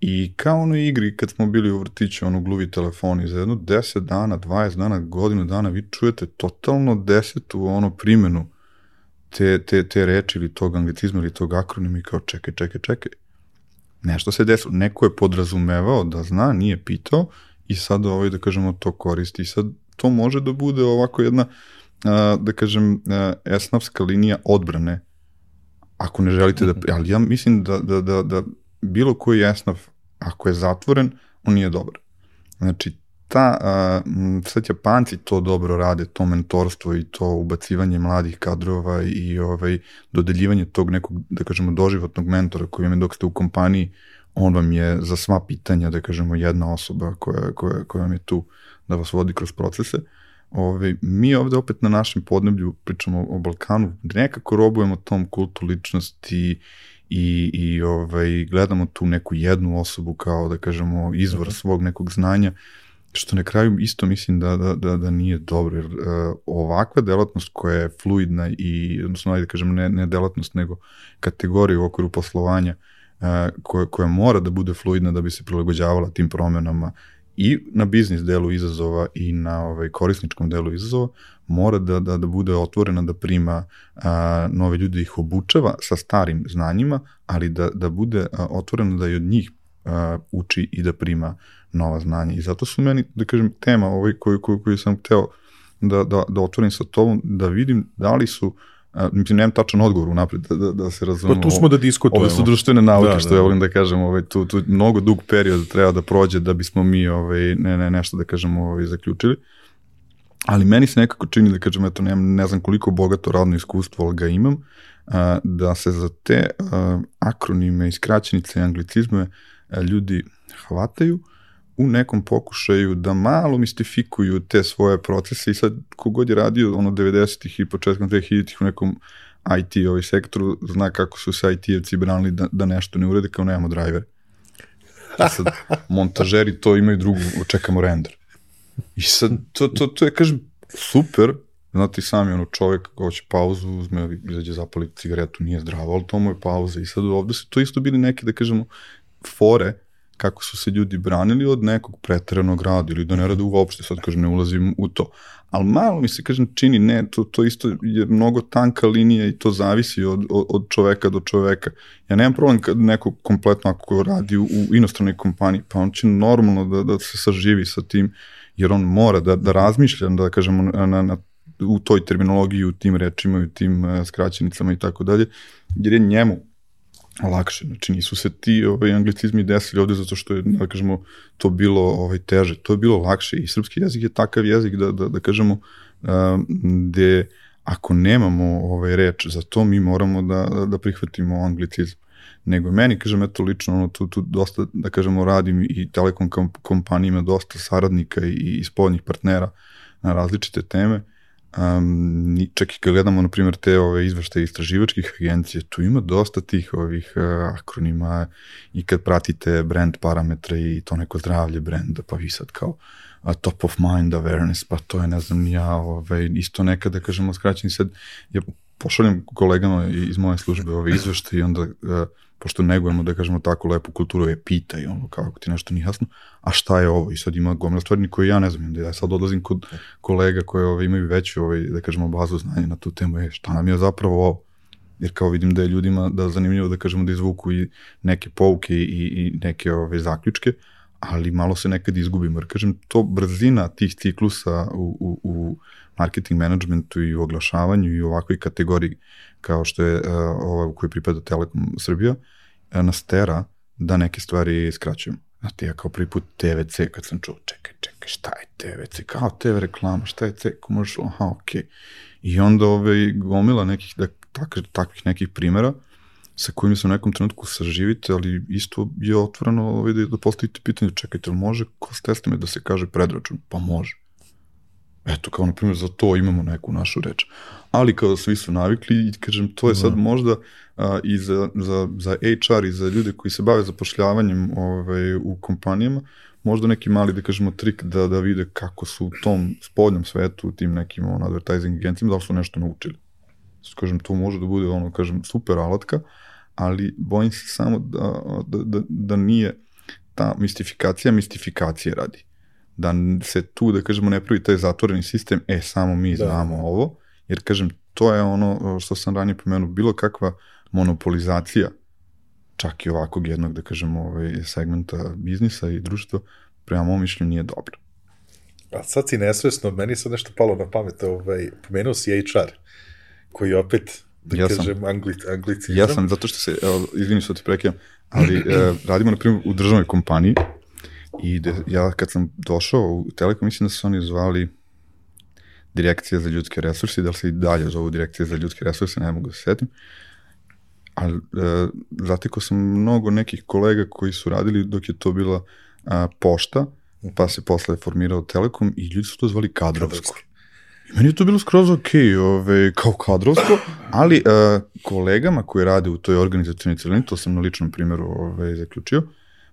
I kao ono igri kad smo bili u vrtiću, ono gluvi telefoni, za jedno 10 dana, 20 dana, godinu dana, vi čujete totalno desetu ono primenu te, te, te reči ili tog anglicizma ili tog akronima i kao čekaj, čekaj, čekaj. Nešto se desilo. Neko je podrazumevao da zna, nije pitao i sad ovaj, da kažemo, to koristi. I sad to može da bude ovako jedna, da kažem, esnavska linija odbrane ako ne želite da, ali ja mislim da, da, da, da bilo koji esnaf, ako je zatvoren, on nije dobar. Znači, ta, uh, sad Japanci to dobro rade, to mentorstvo i to ubacivanje mladih kadrova i ovaj, dodeljivanje tog nekog, da kažemo, doživotnog mentora koji vam dok ste u kompaniji, on vam je za sva pitanja, da kažemo, jedna osoba koja, koja, koja vam je tu da vas vodi kroz procese. Ove, ovaj, mi ovde opet na našem podneblju pričamo o Balkanu, nekako robujemo tom kultu ličnosti i, i ovaj, gledamo tu neku jednu osobu kao da kažemo izvor svog nekog znanja, što na kraju isto mislim da, da, da, da nije dobro, jer uh, ovakva delatnost koja je fluidna i, odnosno, da kažem, ne, ne delatnost, nego kategorija u okviru poslovanja, uh, koja, koja mora da bude fluidna da bi se prilagođavala tim promenama i na biznis delu izazova i na ovaj korisničkom delu izazova mora da, da, da bude otvorena da prima a, nove ljude ih obučava sa starim znanjima, ali da, da bude a, otvorena da i od njih a, uči i da prima nova znanja. I zato su meni, da kažem, tema ovaj koju, koju, koju sam hteo da, da, da otvorim sa tobom, da vidim da li su A, mislim, nemam tačan odgovor unapred da, da, da se razumemo. Pa tu smo da diskutujemo. Ove su društvene nauke, da, što da. ja volim da kažem, ovaj, tu, tu mnogo dug period treba da prođe da bismo mi ovaj, ne, ne, nešto da kažemo ovaj, zaključili. Ali meni se nekako čini da kažem, eto, nemam, ne znam koliko bogato radno iskustvo, ali ga imam, a, da se za te a, akronime i skraćenice i anglicizme a, ljudi hvataju, u nekom pokušaju da malo mistifikuju te svoje procese i sad kogod je radio ono 90-ih i početkom 2000-ih u nekom IT ovaj sektoru zna kako su se IT-evci branili da, da nešto ne urede kao nemamo driver. I sad montažeri to imaju drugu, čekamo render. I sad to, to, to je, kažem, super, znate i sami, ono, čovjek hoće pauzu, uzme, izađe zapali cigaretu, nije zdravo, ali to mu je pauza. I sad ovde su to isto bili neke, da kažemo, fore kako su se ljudi branili od nekog preteranog rada ili da ne rade uopšte, sad kažem ne ulazim u to. Ali malo mi se, kažem, čini, ne, to, to isto je mnogo tanka linija i to zavisi od, od, čoveka do čoveka. Ja nemam problem kad neko kompletno ako radi u, u inostranoj kompaniji, pa on će normalno da, da se saživi sa tim, jer on mora da, da razmišlja, da kažemo, na, na u toj terminologiji, u tim rečima, u tim uh, skraćenicama i tako dalje, jer je njemu lakše. Znači nisu se ti ovaj, anglicizmi desili ovde zato što je, da kažemo, to bilo ovaj, teže. To je bilo lakše i srpski jezik je takav jezik da, da, da kažemo, gde ako nemamo ovaj reč za to, mi moramo da, da prihvatimo anglicizam. Nego meni, kažem, eto lično, ono, tu, tu dosta, da kažemo, radim i telekom kompanijima, dosta saradnika i, i spoljnih partnera na različite teme Um, čak i kad gledamo, na primjer, te ove izveštaje istraživačkih agencije, tu ima dosta tih ovih uh, akronima i kad pratite brand parametre i to neko zdravlje brenda, pa vi sad kao uh, top of mind awareness, pa to je, ne znam, ja, ove, isto nekada, da kažemo, skraćeni sad, ja pošaljem kolegama iz moje službe ove izveštaje i onda uh, pošto negujemo, da kažemo tako, lepu kulturu je pita i ono, kako ti nešto nije jasno, a šta je ovo? I sad ima gomila stvari koje ja ne znam, da ja sad odlazim kod kolega koje ove, imaju veću, ove, da kažemo, bazu znanja na tu temu, je, šta nam je zapravo ovo? Jer kao vidim da je ljudima da zanimljivo da kažemo da izvuku i neke pouke i, i neke ove zaključke, ali malo se nekad izgubimo. Jer kažem, to brzina tih ciklusa u, u, u marketing managementu i u oglašavanju i u ovakvoj kategoriji kao što je uh, ova u kojoj pripada Telekom Srbija, uh, nas tera da neke stvari skraćujemo. Znate, ja kao prvi put TVC, kad sam čuo, čekaj, čekaj, šta je TVC? Kao TV reklama, šta je C commercial? Aha, okej. Okay. I onda ove, gomila nekih, da, tak, takvih nekih primera, sa kojim se u nekom trenutku saživite, ali isto je otvoreno ovaj, da, da postavite pitanje, čekajte, može kroz testame da se kaže predračun? Pa može. Eto, kao na primjer, za to imamo neku našu reč. Ali kao svi su navikli i kažem, to je sad da. možda a, i za, za, za HR i za ljude koji se bave zapošljavanjem ovaj, u kompanijama, možda neki mali, da kažemo, trik da, da vide kako su u tom spoljnom svetu, u tim nekim on, advertising agencijama, da li su nešto naučili. Kažem, to može da bude, ono, kažem, super alatka, ali bojim se samo da, da, da, da nije ta mistifikacija mistifikacije radi. Da se tu, da kažemo, ne pravi taj zatvoreni sistem, e, samo mi da. znamo ovo, jer, kažem, to je ono što sam ranije pomenuo, bilo kakva monopolizacija čak i ovakvog jednog, da kažemo, ovaj, segmenta biznisa i društva, prema mom mišljenju nije dobro. A sad si nesvesno, meni sad nešto palo na pamet, ovaj, pomenuo si HR, koji opet, da ja kažem, anglic, anglicizam. Ja sam, zato što se, izvini što ti prekijam, ali e, radimo, na primjer, u državnoj kompaniji i de, ja kad sam došao u Telekom, mislim da su oni zvali direkcija za ljudske resurse, da li se i dalje zovu direkcija za ljudske resurse, ne mogu da se setim. Ali e, zatekao sam mnogo nekih kolega koji su radili dok je to bila a, pošta, pa se posle formirao Telekom i ljudi su to zvali kadrovsko. I meni je to bilo skroz ok, ove, kao kadrovsko, ali a, kolegama koji rade u toj organizacijnoj celini, to sam na ličnom primjeru ove, zaključio,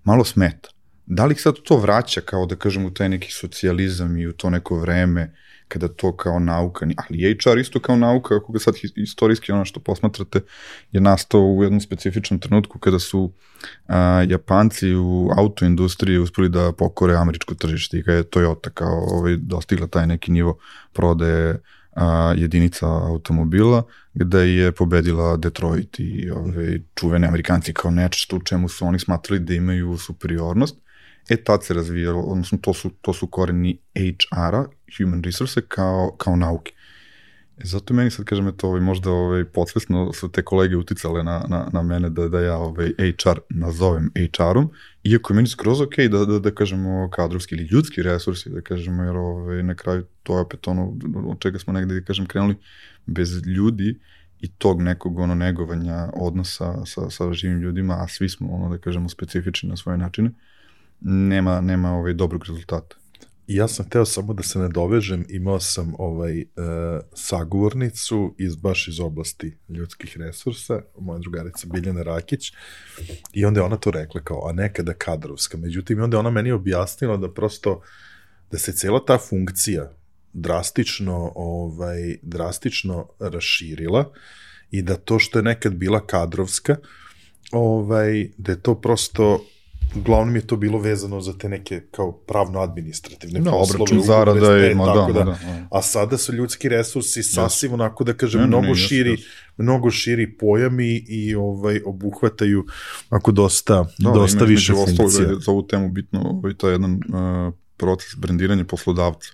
malo smeta. Da li sad to vraća kao da kažem u taj neki socijalizam i u to neko vreme kada to kao nauka, ali HR isto kao nauka, ako ga sad istorijski ono što posmatrate, je nastao u jednom specifičnom trenutku kada su a, Japanci u autoindustriji uspeli da pokore američko tržište i kada je Toyota kao ovaj, dostigla taj neki nivo prodaje a, jedinica automobila, gde je pobedila Detroit i ovaj, čuveni amerikanci kao nešto u čemu su oni smatrali da imaju superiornost E tad se razvijalo, odnosno to su, to su koreni HR-a, human resource, kao, kao nauke. E, zato meni sad, kažem, to ovaj, možda ovaj, podsvesno su te kolege uticale na, na, na mene da, da ja ovaj, HR nazovem HR-om, iako je meni skroz ok da, da, da kažemo kadrovski ili ljudski resursi, da kažemo, jer ovaj, na kraju to je opet ono od čega smo negde, da kažem, krenuli bez ljudi i tog nekog ono negovanja odnosa sa, sa živim ljudima, a svi smo ono da kažemo specifični na svoje načine, uh, nema, nema ovaj dobrog rezultata. Ja sam hteo samo da se ne dovežem, imao sam ovaj e, sagovornicu iz baš iz oblasti ljudskih resursa, moja drugarica Biljana Rakić, i onda je ona to rekla kao, a nekada kadrovska. Međutim, onda je ona meni objasnila da prosto, da se cela ta funkcija drastično, ovaj, drastično raširila i da to što je nekad bila kadrovska, ovaj, da je to prosto uglavnom je to bilo vezano za te neke kao pravno-administrativne no, poslove. zarada i, ma da, da, da, da. A sada su ljudski resursi sasvim yes. onako da kažem, ne, mnogo ne, širi, yes, yes. mnogo širi pojami i ovaj obuhvataju ako dosta, da, dosta više funkcija. Da je za ovu temu bitno ovaj, to je jedan uh, proces brendiranja poslodavca.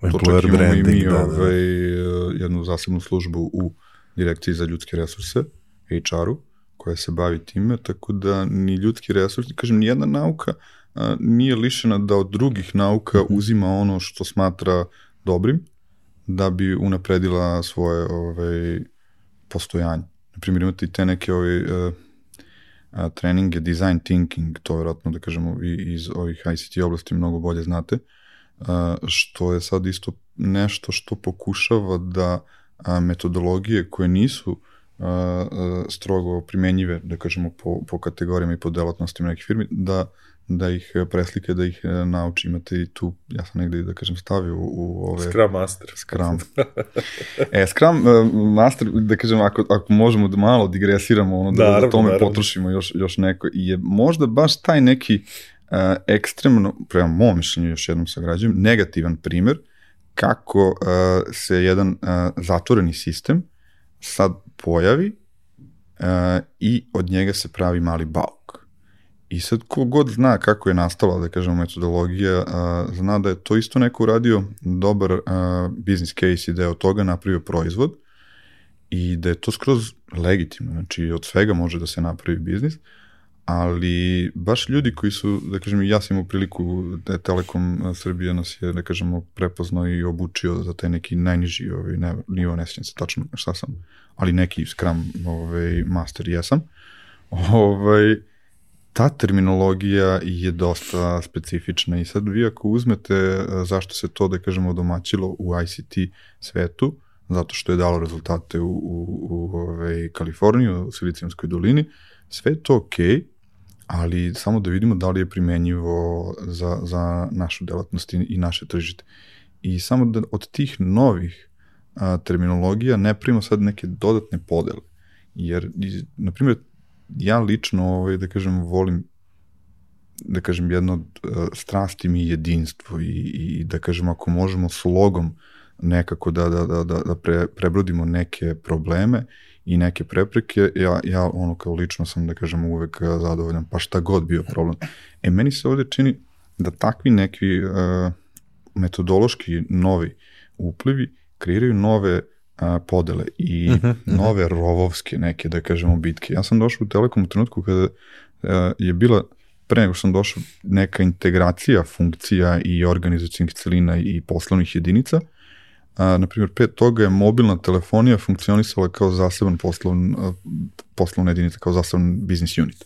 To čak imamo branding, i mi da, da. ovaj, uh, jednu zasebnu službu u direkciji za ljudske resurse, HR-u, koja se bavi time, tako da ni ljudski resurs, kažem, nijedna nauka a, nije lišena da od drugih nauka mhm. uzima ono što smatra dobrim, da bi unapredila svoje ovaj, postojanje. Naprimjer, imate i te neke ovaj, a, a, treninge, design thinking, to vjerojatno da kažemo vi iz ovih ICT oblasti mnogo bolje znate, a, što je sad isto nešto što pokušava da a, metodologije koje nisu strogo primenjive, da kažemo, po, po kategorijama i po delatnostima nekih firmi, da, da ih preslike, da ih e, nauči. Imate i tu, ja sam negde, da kažem, stavio u, u ove... Scrum Master. Scrum. e, Scrum uh, Master, da kažem, ako, ako možemo da malo digresiramo, ono, da, da, da tome naravno. potrošimo još, još neko, i je možda baš taj neki uh, ekstremno, prema mom mišljenju, još jednom sagrađujem, negativan primer kako uh, se jedan uh, zatvoreni sistem sad pojavi uh, i od njega se pravi mali bauk. I sad ko god zna kako je nastala, da kažemo, metodologija, uh, zna da je to isto neko uradio dobar uh, business case i da je od toga napravio proizvod i da je to skroz legitimno, znači od svega može da se napravi biznis, ali baš ljudi koji su, da kažem, ja sam imao priliku, da Telekom Srbija nas je, da kažemo, prepoznao i obučio za taj neki najniži ovaj, ne, nivo, ne sjećam se tačno šta sam, ali neki Scrum ovaj, master jesam. Ovaj, ta terminologija je dosta specifična i sad vi ako uzmete zašto se to, da kažemo, domaćilo u ICT svetu, zato što je dalo rezultate u, u, u ovaj, Kaliforniji, u Silicijumskoj dolini, sve to okej, okay, ali samo da vidimo da li je primenjivo za, za našu delatnost i naše tržište. I samo da od tih novih a, terminologija ne primimo sad neke dodatne podele. Jer, na primjer, ja lično, ovaj, da kažem, volim da kažem, jedno od strasti mi jedinstvo i, i da kažem, ako možemo slogom nekako da, da, da, da, da pre, prebrodimo neke probleme i neke prepreke, ja, ja ono kao lično sam, da kažem, uvek zadovoljan, pa šta god bio problem. E, meni se ovde čini da takvi neki uh, metodološki novi uplivi kreiraju nove uh, podele i uh -huh, uh -huh. nove rovovske neke, da kažemo, bitke. Ja sam došao u Telekom u trenutku kada uh, je bila pre nego sam došao neka integracija funkcija i organizacijnih celina i poslovnih jedinica, A, na primjer, pet toga je mobilna telefonija funkcionisala kao zaseban poslovn, poslovna jedinica, kao zaseban business unit.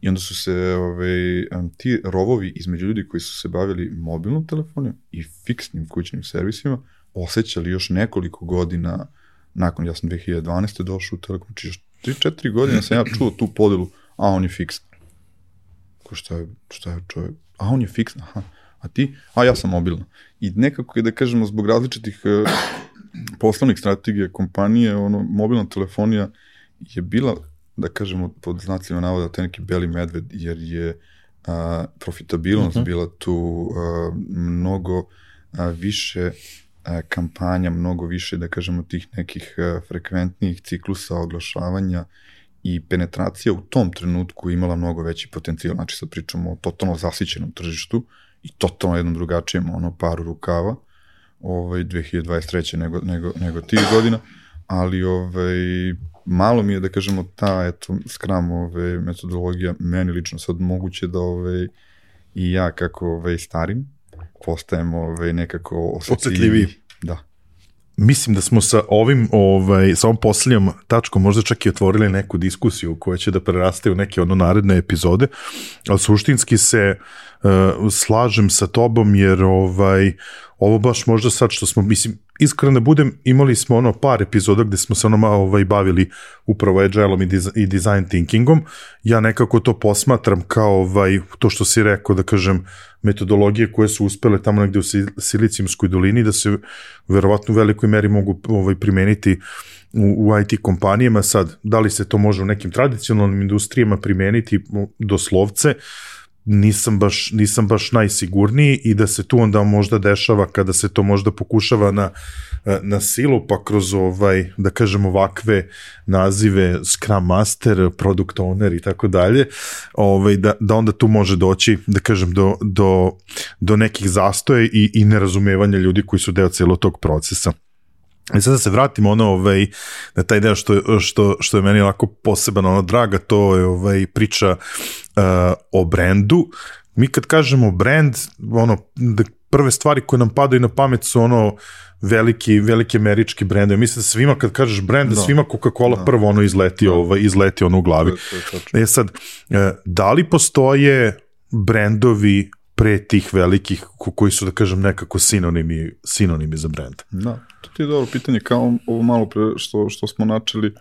I onda su se ove, ovaj, ti rovovi između ljudi koji su se bavili mobilnom telefonijom i fiksnim kućnim servisima osjećali još nekoliko godina nakon, ja sam 2012. došao u Telekom, či još 3-4 godine sam ja čuo tu podelu, a on je fiksna. Ko šta je, šta je čovjek? A on je fiksna, aha a ti, a ja sam mobilna. I nekako je da kažemo zbog različitih uh, poslovnih strategija kompanije, ono, mobilna telefonija je bila, da kažemo, pod znacima navoda, taj neki beli medved, jer je a, profitabilnost uh mhm. -huh. bila tu a, mnogo a, više kampanja, mnogo više, da kažemo, tih nekih a, frekventnijih ciklusa oglašavanja i penetracija u tom trenutku imala mnogo veći potencijal. Znači sad pričamo o totalno zasićenom tržištu, i totalno jednom drugačijem ono paru rukava ovaj 2023. nego nego nego tih godina ali ovaj malo mi je da kažemo ta eto Scrum ovaj metodologija meni lično sad moguće da ovaj i ja kako ovaj starim postajem ovaj nekako osetljiviji da. Mislim da smo sa ovim ovaj sa ovom poslednjom tačkom možda čak i otvorili neku diskusiju koja će da preraste u neke ono naredne epizode, ali suštinski se uh, slažem sa tobom jer ovaj ovo baš možda sad što smo mislim iskreno da budem imali smo ono par epizoda gde smo se ono malo ovaj bavili upravo agile i, i design thinkingom. Ja nekako to posmatram kao ovaj to što si rekao da kažem metodologije koje su uspele tamo negde u Silicijumskoj dolini da se verovatno u velikoj meri mogu ovaj, primeniti u, u IT kompanijama. Sad, da li se to može u nekim tradicionalnim industrijama primeniti doslovce, nisam baš, nisam baš najsigurniji i da se tu onda možda dešava kada se to možda pokušava na, na silu, pa kroz ovaj, da kažem ovakve nazive Scrum Master, Product Owner i tako dalje, ovaj, da, da onda tu može doći, da kažem, do, do, do nekih zastoja i, i nerazumevanja ljudi koji su deo celog tog procesa. I sad da se vratimo ono, ovaj, na taj deo što, što, što je meni onako poseban, ono draga, to je ovaj, priča uh, o brendu. Mi kad kažemo brand, ono, da prve stvari koje nam padaju na pamet su ono, veliki, veliki američki brendovi. Mislim da svima kad kažeš brend, da, svima Coca-Cola da. prvo ono izleti, da. ovaj, izleti ono u glavi. To, to, e sad, e, da li postoje brendovi pre tih velikih koji su da kažem nekako sinonimi sinonimi za brend. Da, to ti je dobro pitanje kao ovo malo pre što što smo načeli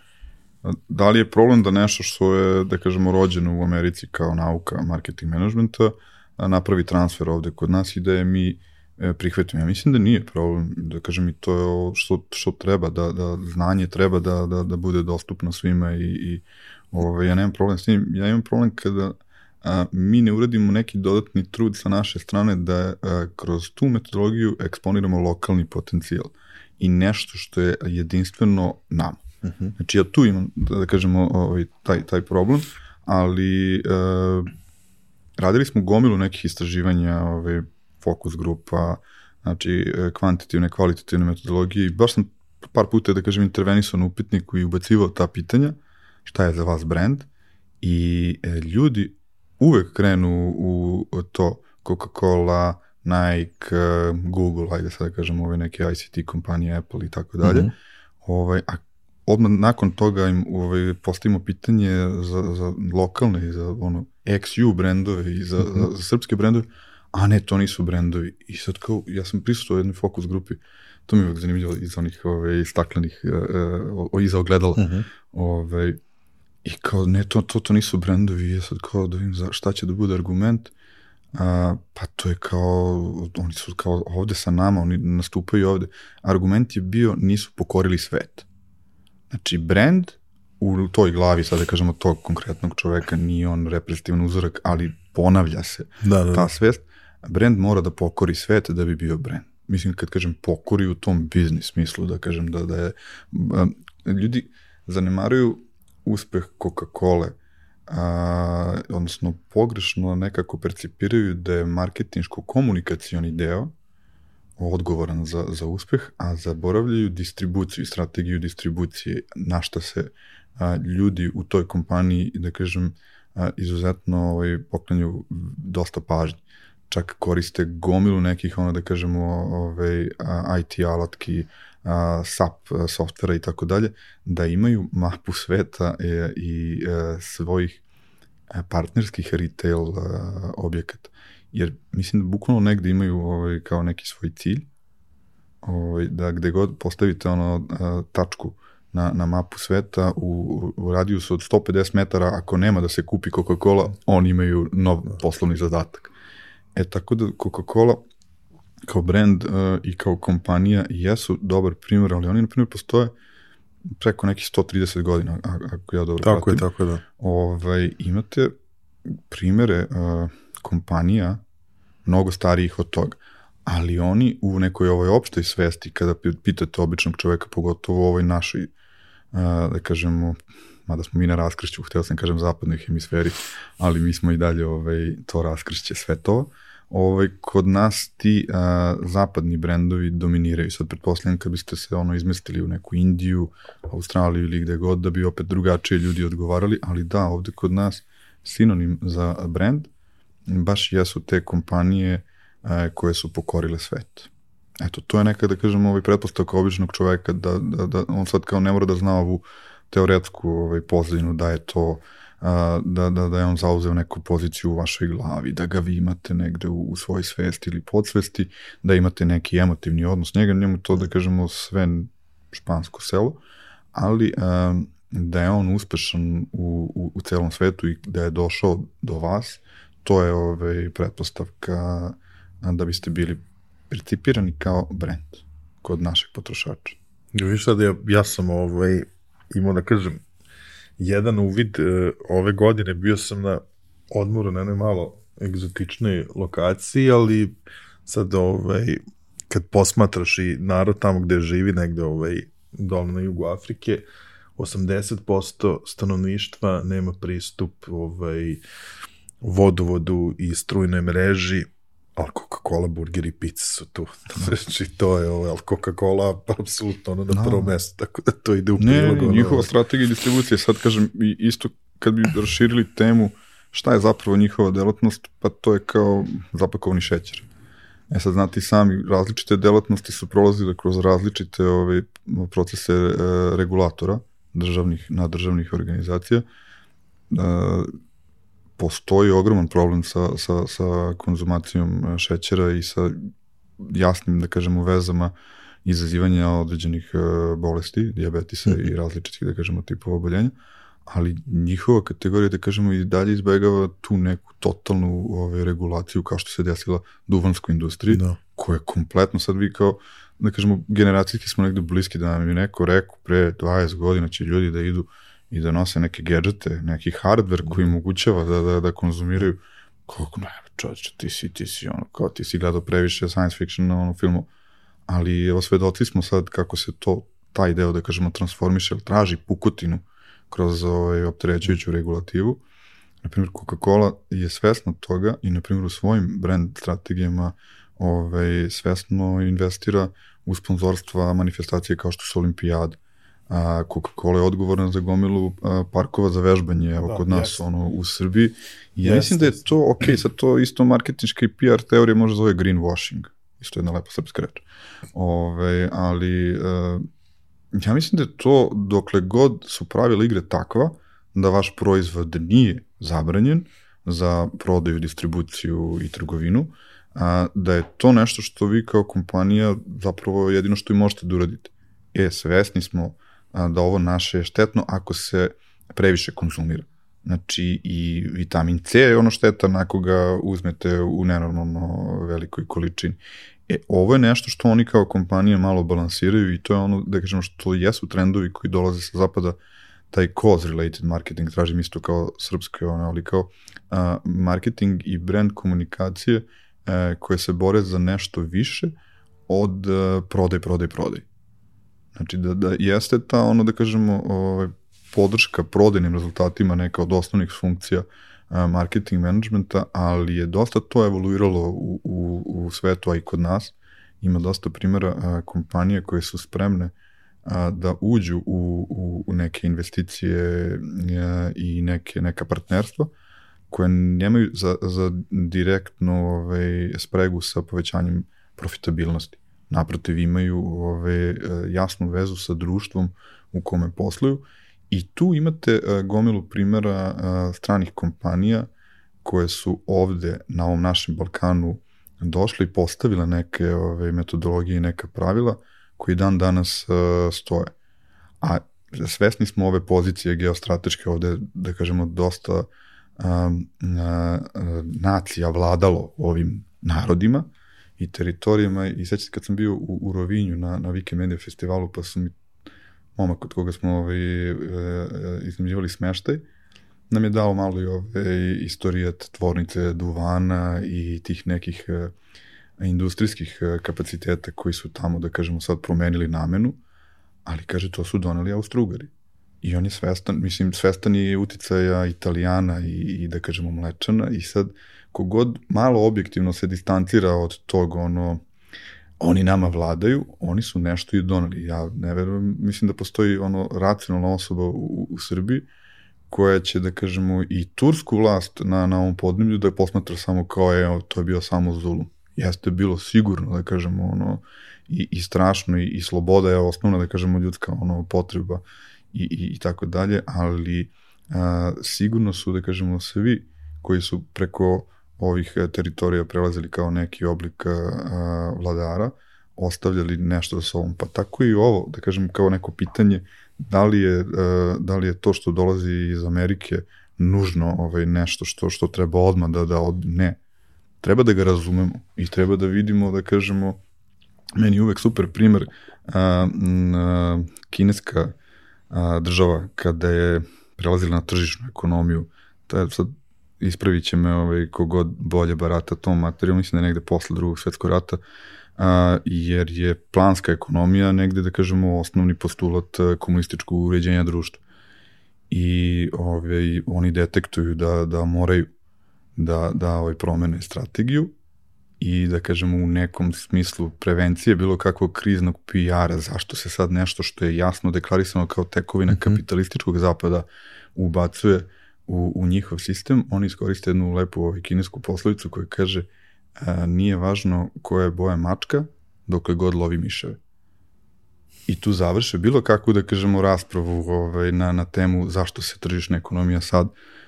da li je problem da nešto što je da kažemo rođeno u Americi kao nauka marketing menadžmenta napravi transfer ovde kod nas i da je mi e, prihvatimo. Ja mislim da nije problem, da kažem i to je ovo što, što treba, da, da znanje treba da, da, da bude dostupno svima i, i ovaj, ja nemam problem s tim, ja imam problem kada a, mi ne uradimo neki dodatni trud sa naše strane da a, kroz tu metodologiju eksponiramo lokalni potencijal i nešto što je jedinstveno nam. Uh mhm. -huh. Znači ja tu imam, da, da kažemo, ovaj, taj, taj problem, ali a, radili smo gomilu nekih istraživanja, ovaj, fokus grupa, znači kvantitativne, kvalitativne metodologije i baš sam par puta, da kažem, intervenisao na upitniku i ubacivao ta pitanja, šta je za vas brand, I e, ljudi uvek krenu u, to Coca-Cola, Nike, e, Google, ajde sad da kažemo ove neke ICT kompanije, Apple i tako dalje. Mhm. Ovaj, a odmah nakon toga im ovaj, postavimo pitanje za, za lokalne i za ono XU brendove i za, za, za srpske brendove, a ne, to nisu brendovi. I sad kao, ja sam prisutuo u jednoj fokus grupi, to mi je uvek zanimljivo iz onih ove, staklenih, uh, uh, iza ogledala. Mhm. Ove, I kao, ne, to, to, to nisu brendovi, ja sad kao da vidim za, šta će da bude argument, a, pa to je kao, oni su kao ovde sa nama, oni nastupaju ovde. Argument je bio, nisu pokorili svet. Znači, brand u toj glavi, sad da kažemo tog konkretnog čoveka, nije on reprezentativan uzorak, ali ponavlja se Da, da, ta da. svest, brand mora da pokori svet da bi bio brand. Mislim, kad kažem pokori u tom biznis smislu, da kažem da, da je... um, Ljudi zanemaruju uspeh Coca-Cola, odnosno pogrešno nekako percipiraju da je marketinško-komunikacioni deo odgovoran za, za uspeh, a zaboravljaju distribuciju strategiju distribucije, na šta se a, ljudi u toj kompaniji, da kažem, a, izuzetno ovaj, poklanju dosta pažnje. Čak koriste gomilu nekih, ono da kažemo, ovaj, IT alatki, a, SAP a, softvera i tako dalje, da imaju mapu sveta e, i e, svojih e, partnerskih retail e, objekata. Jer mislim da bukvalno negde imaju ovaj, kao neki svoj cilj, ovaj, da gde god postavite ono a, tačku na, na mapu sveta u, u radijusu od 150 metara, ako nema da se kupi Coca-Cola, oni imaju nov poslovni zadatak. E tako da Coca-Cola kao brand uh, i kao kompanija jesu dobar primjer, ali oni na primjer postoje preko nekih 130 godina, ako ja dobro Tako pratim. tako je, da. Ovaj, imate primere uh, kompanija mnogo starijih od toga, ali oni u nekoj ovoj opštoj svesti, kada pi- pitate običnog čoveka, pogotovo u ovoj našoj, uh, da kažemo, mada smo mi na raskršću, hteo sam kažem zapadnoj hemisferi, ali mi smo i dalje ovaj, to raskršće svetova, ovaj, kod nas ti a, zapadni brendovi dominiraju. Sad pretpostavljam kad biste se ono izmestili u neku Indiju, Australiju ili gde god, da bi opet drugačije ljudi odgovarali, ali da, ovde kod nas sinonim za brand baš jesu te kompanije a, koje su pokorile svet. Eto, to je neka, da kažem, ovaj pretpostavka običnog čoveka da, da, da on sad kao ne mora da zna ovu teoretsku ovaj, pozadinu da je to a, da, da, da je on zauzeo neku poziciju u vašoj glavi, da ga vi imate negde u, u svojoj svesti ili podsvesti, da imate neki emotivni odnos njega, njemu to da kažemo sve špansko selo, ali a, da je on uspešan u, u, u celom svetu i da je došao do vas, to je ovaj, pretpostavka da biste bili percipirani kao brand kod našeg potrošača. Viš sad, ja, ja sam ovaj, imao da kažem, jedan uvid e, ove godine, bio sam na odmoru na jednoj malo egzotičnoj lokaciji, ali sad ovaj, kad posmatraš i narod tamo gde živi, negde ovaj, dole na jugu Afrike, 80% stanovništva nema pristup ovaj, vodovodu i strujnoj mreži, ali Coca-Cola, burger i pizza su tu. Znači, to je ovo, ali Coca-Cola apsolutno ono na Da. prvo mesto, tako da to ide u Ne, prilog. ne, ono, njihova strategija distribucije, sad kažem, isto kad bi raširili temu šta je zapravo njihova delatnost, pa to je kao zapakovani šećer. E sad znate i sami, različite delatnosti su prolazile kroz različite ove, procese e, regulatora državnih, na državnih organizacija. E, postoji ogroman problem sa, sa, sa konzumacijom e, šećera i sa jasnim, da kažemo, vezama izazivanja određenih e, bolesti, diabetisa Mhm. i različitih, da kažemo, tipova oboljenja, ali njihova kategorija, da kažemo, i dalje izbegava tu neku totalnu ovaj, regulaciju kao što se desila duvanskoj industriji, Da. koja je kompletno sad vi kao, da kažemo, generacijski smo negde bliski da nam je neko rekao pre 20 godina će ljudi da idu i da nose neke gadžete, neki hardware koji omogućava da, da, da konzumiraju kako ne, čovječe, ti si, ti si, ono, kao ti si gledao previše science fiction na ono filmu, ali evo svedoci smo sad kako se to, taj deo, da kažemo, transformiše, traži pukotinu kroz ovaj, opterećujuću regulativu. Naprimjer, Coca-Cola je svesna toga i, na primjer, u svojim brand strategijama ovaj, svesno investira u sponzorstva manifestacije kao što su olimpijade. A, Coca-Cola je odgovorna za gomilu a, parkova za vežbanje, evo da, kod nas, jest. ono, u Srbiji. I ja jest. mislim da je to, ok, sad to isto marketinška i PR teorija može zove greenwashing. Isto jedna lepa srpska reč. Ove, ali a, ja mislim da je to, dokle god su pravila igre takva, da vaš proizvod nije zabranjen za prodaju, distribuciju i trgovinu, a, da je to nešto što vi kao kompanija zapravo jedino što i možete da uradite. E, svesni smo da ovo naše je štetno ako se previše konzumira. Znači i vitamin C je ono štetan ako ga uzmete u nenormalno velikoj količini. E, ovo je nešto što oni kao kompanija malo balansiraju i to je ono, da kažemo, što jesu trendovi koji dolaze sa zapada, taj cause related marketing, tražim isto kao srpsko, ono, ali kao a, marketing i brand komunikacije e, koje se bore za nešto više od a, prodaj, prodaj, prodaj. Znači da, da jeste ta ono da kažemo ovaj, podrška prodajnim rezultatima neka od osnovnih funkcija marketing managementa, ali je dosta to evoluiralo u, u, u svetu, a i kod nas. Ima dosta primjera a, kompanije koje su spremne a, da uđu u, u, u neke investicije a, i neke, neka partnerstva koje nemaju za, za direktnu ovaj, spregu sa povećanjem profitabilnosti. Naprotiv, imaju ovaj, jasnu vezu sa društvom u kome posluju i tu imate gomilu primjera stranih kompanija koje su ovde na ovom našem Balkanu došle i postavile neke ove, metodologije i neka pravila koji dan danas stoje. A svesni smo ove pozicije geostrateške ovde, da kažemo, dosta um, nacija vladalo ovim narodima i teritorijama i sećate kad sam bio u, u Rovinju na, na Wikimedia festivalu pa su mi momak od koga smo ovaj, e, iznajmljivali smeštaj, nam je dao malo i ove istorijat tvornice duvana i tih nekih e, industrijskih e, kapaciteta koji su tamo, da kažemo, sad promenili namenu, ali kaže, to su doneli Austrugari. I on je svestan, mislim, svestan je uticaja Italijana i, i da kažemo Mlečana i sad kogod malo objektivno se distancira od tog ono oni nama vladaju, oni su nešto i doneli. Ja ne verujem, mislim da postoji ono racionalna osoba u, u Srbiji koja će, da kažemo, i tursku vlast na, na ovom podneblju da je posmatra samo kao, je, to je bio samo zulum. Jeste bilo sigurno, da kažemo, ono, i, i strašno, i, i sloboda je osnovna, da kažemo, ljudska ono, potreba i, i, i tako dalje, ali a, sigurno su, da kažemo, svi koji su preko ovih e, teritorija prelazili kao neki oblik a, vladara, ostavljali nešto sa ovom. Pa tako i ovo, da kažem, kao neko pitanje, da li je, a, da li je to što dolazi iz Amerike nužno ovaj, nešto što, što treba odmah da, da od... ne. Treba da ga razumemo i treba da vidimo, da kažemo, meni uvek super primer a, a, kineska a, država kada je prelazila na tržišnu ekonomiju, je sad ispravit će me ovaj, kogod bolje barata tom materijom, mislim da je negde posle drugog svetskog rata, a, jer je planska ekonomija negde, da kažemo, osnovni postulat komunističkog uređenja društva. I ovaj, oni detektuju da, da moraju da, da ovaj, promene strategiju i da kažemo u nekom smislu prevencije bilo kakvog kriznog PR-a, zašto se sad nešto što je jasno deklarisano kao tekovina mm -hmm. kapitalističkog zapada ubacuje u, u njihov sistem, oni iskoriste jednu lepu ovaj, kinesku poslovicu koja kaže a, nije važno koja je boja mačka dokle god lovi miševe. I tu završe bilo kakvu, da kažemo, raspravu ovaj, na, na temu zašto se tržišna ekonomija sad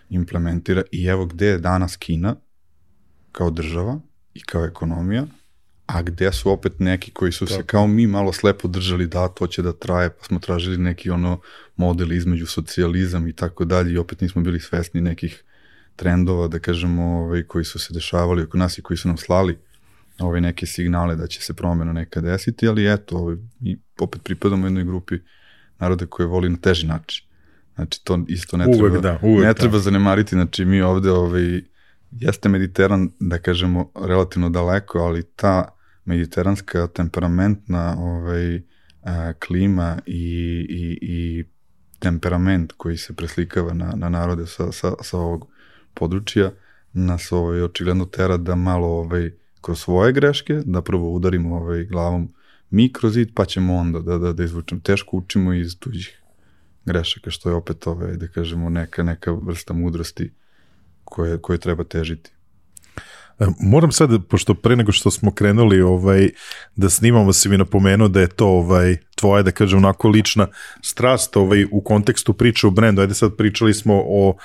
implementira i evo gde je danas Kina kao država i kao ekonomija, a gde su opet neki koji su Tako. se kao mi malo slepo držali da to će da traje, pa smo tražili neki ono model između socijalizam i tako dalje i opet nismo bili svesni nekih trendova, da kažemo, ovaj, koji su se dešavali oko nas i koji su nam slali ovaj, neke signale da će se promena neka desiti, ali eto, ovaj, mi opet pripadamo jednoj grupi naroda koje voli na teži način. Znači, to isto ne uvek treba, da, uvek ne treba da. zanemariti, znači mi ovde ovaj, jeste Mediteran, da kažemo, relativno daleko, ali ta mediteranska temperamentna ovaj, a, klima i, i, i temperament koji se preslikava na, na narode sa, sa, sa ovog područja nas ovaj, očigledno tera da malo ovaj, kroz svoje greške, da prvo udarimo ovaj, glavom mi kroz zid pa ćemo onda da, da, da izvučemo. Teško učimo iz tuđih grešaka, što je opet ove, da kažemo, neka, neka vrsta mudrosti koje, koje treba težiti. E, moram sad, pošto pre nego što smo krenuli ovaj, da snimamo, si mi napomenuo da je to ovaj, tvoja, da kažem, onako lična strast ovaj, u kontekstu priče o brendu. Ajde sad pričali smo o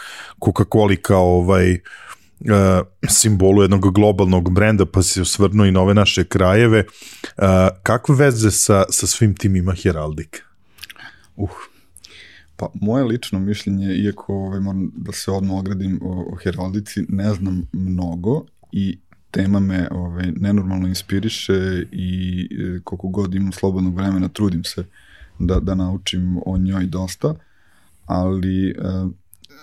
Coca-Coli kao ovaj, uh, simbolu jednog globalnog brenda, pa si osvrnuo i na ove naše krajeve. Uh, kakve veze sa, sa svim tim ima Heraldik? Uh, Pa moje lično mišljenje, iako ovaj, moram da se odmah ogradim o, o heraldici, ne znam mnogo i tema me ovaj, nenormalno inspiriše i e, koliko god imam slobodnog vremena trudim se da, da naučim o njoj dosta, ali e,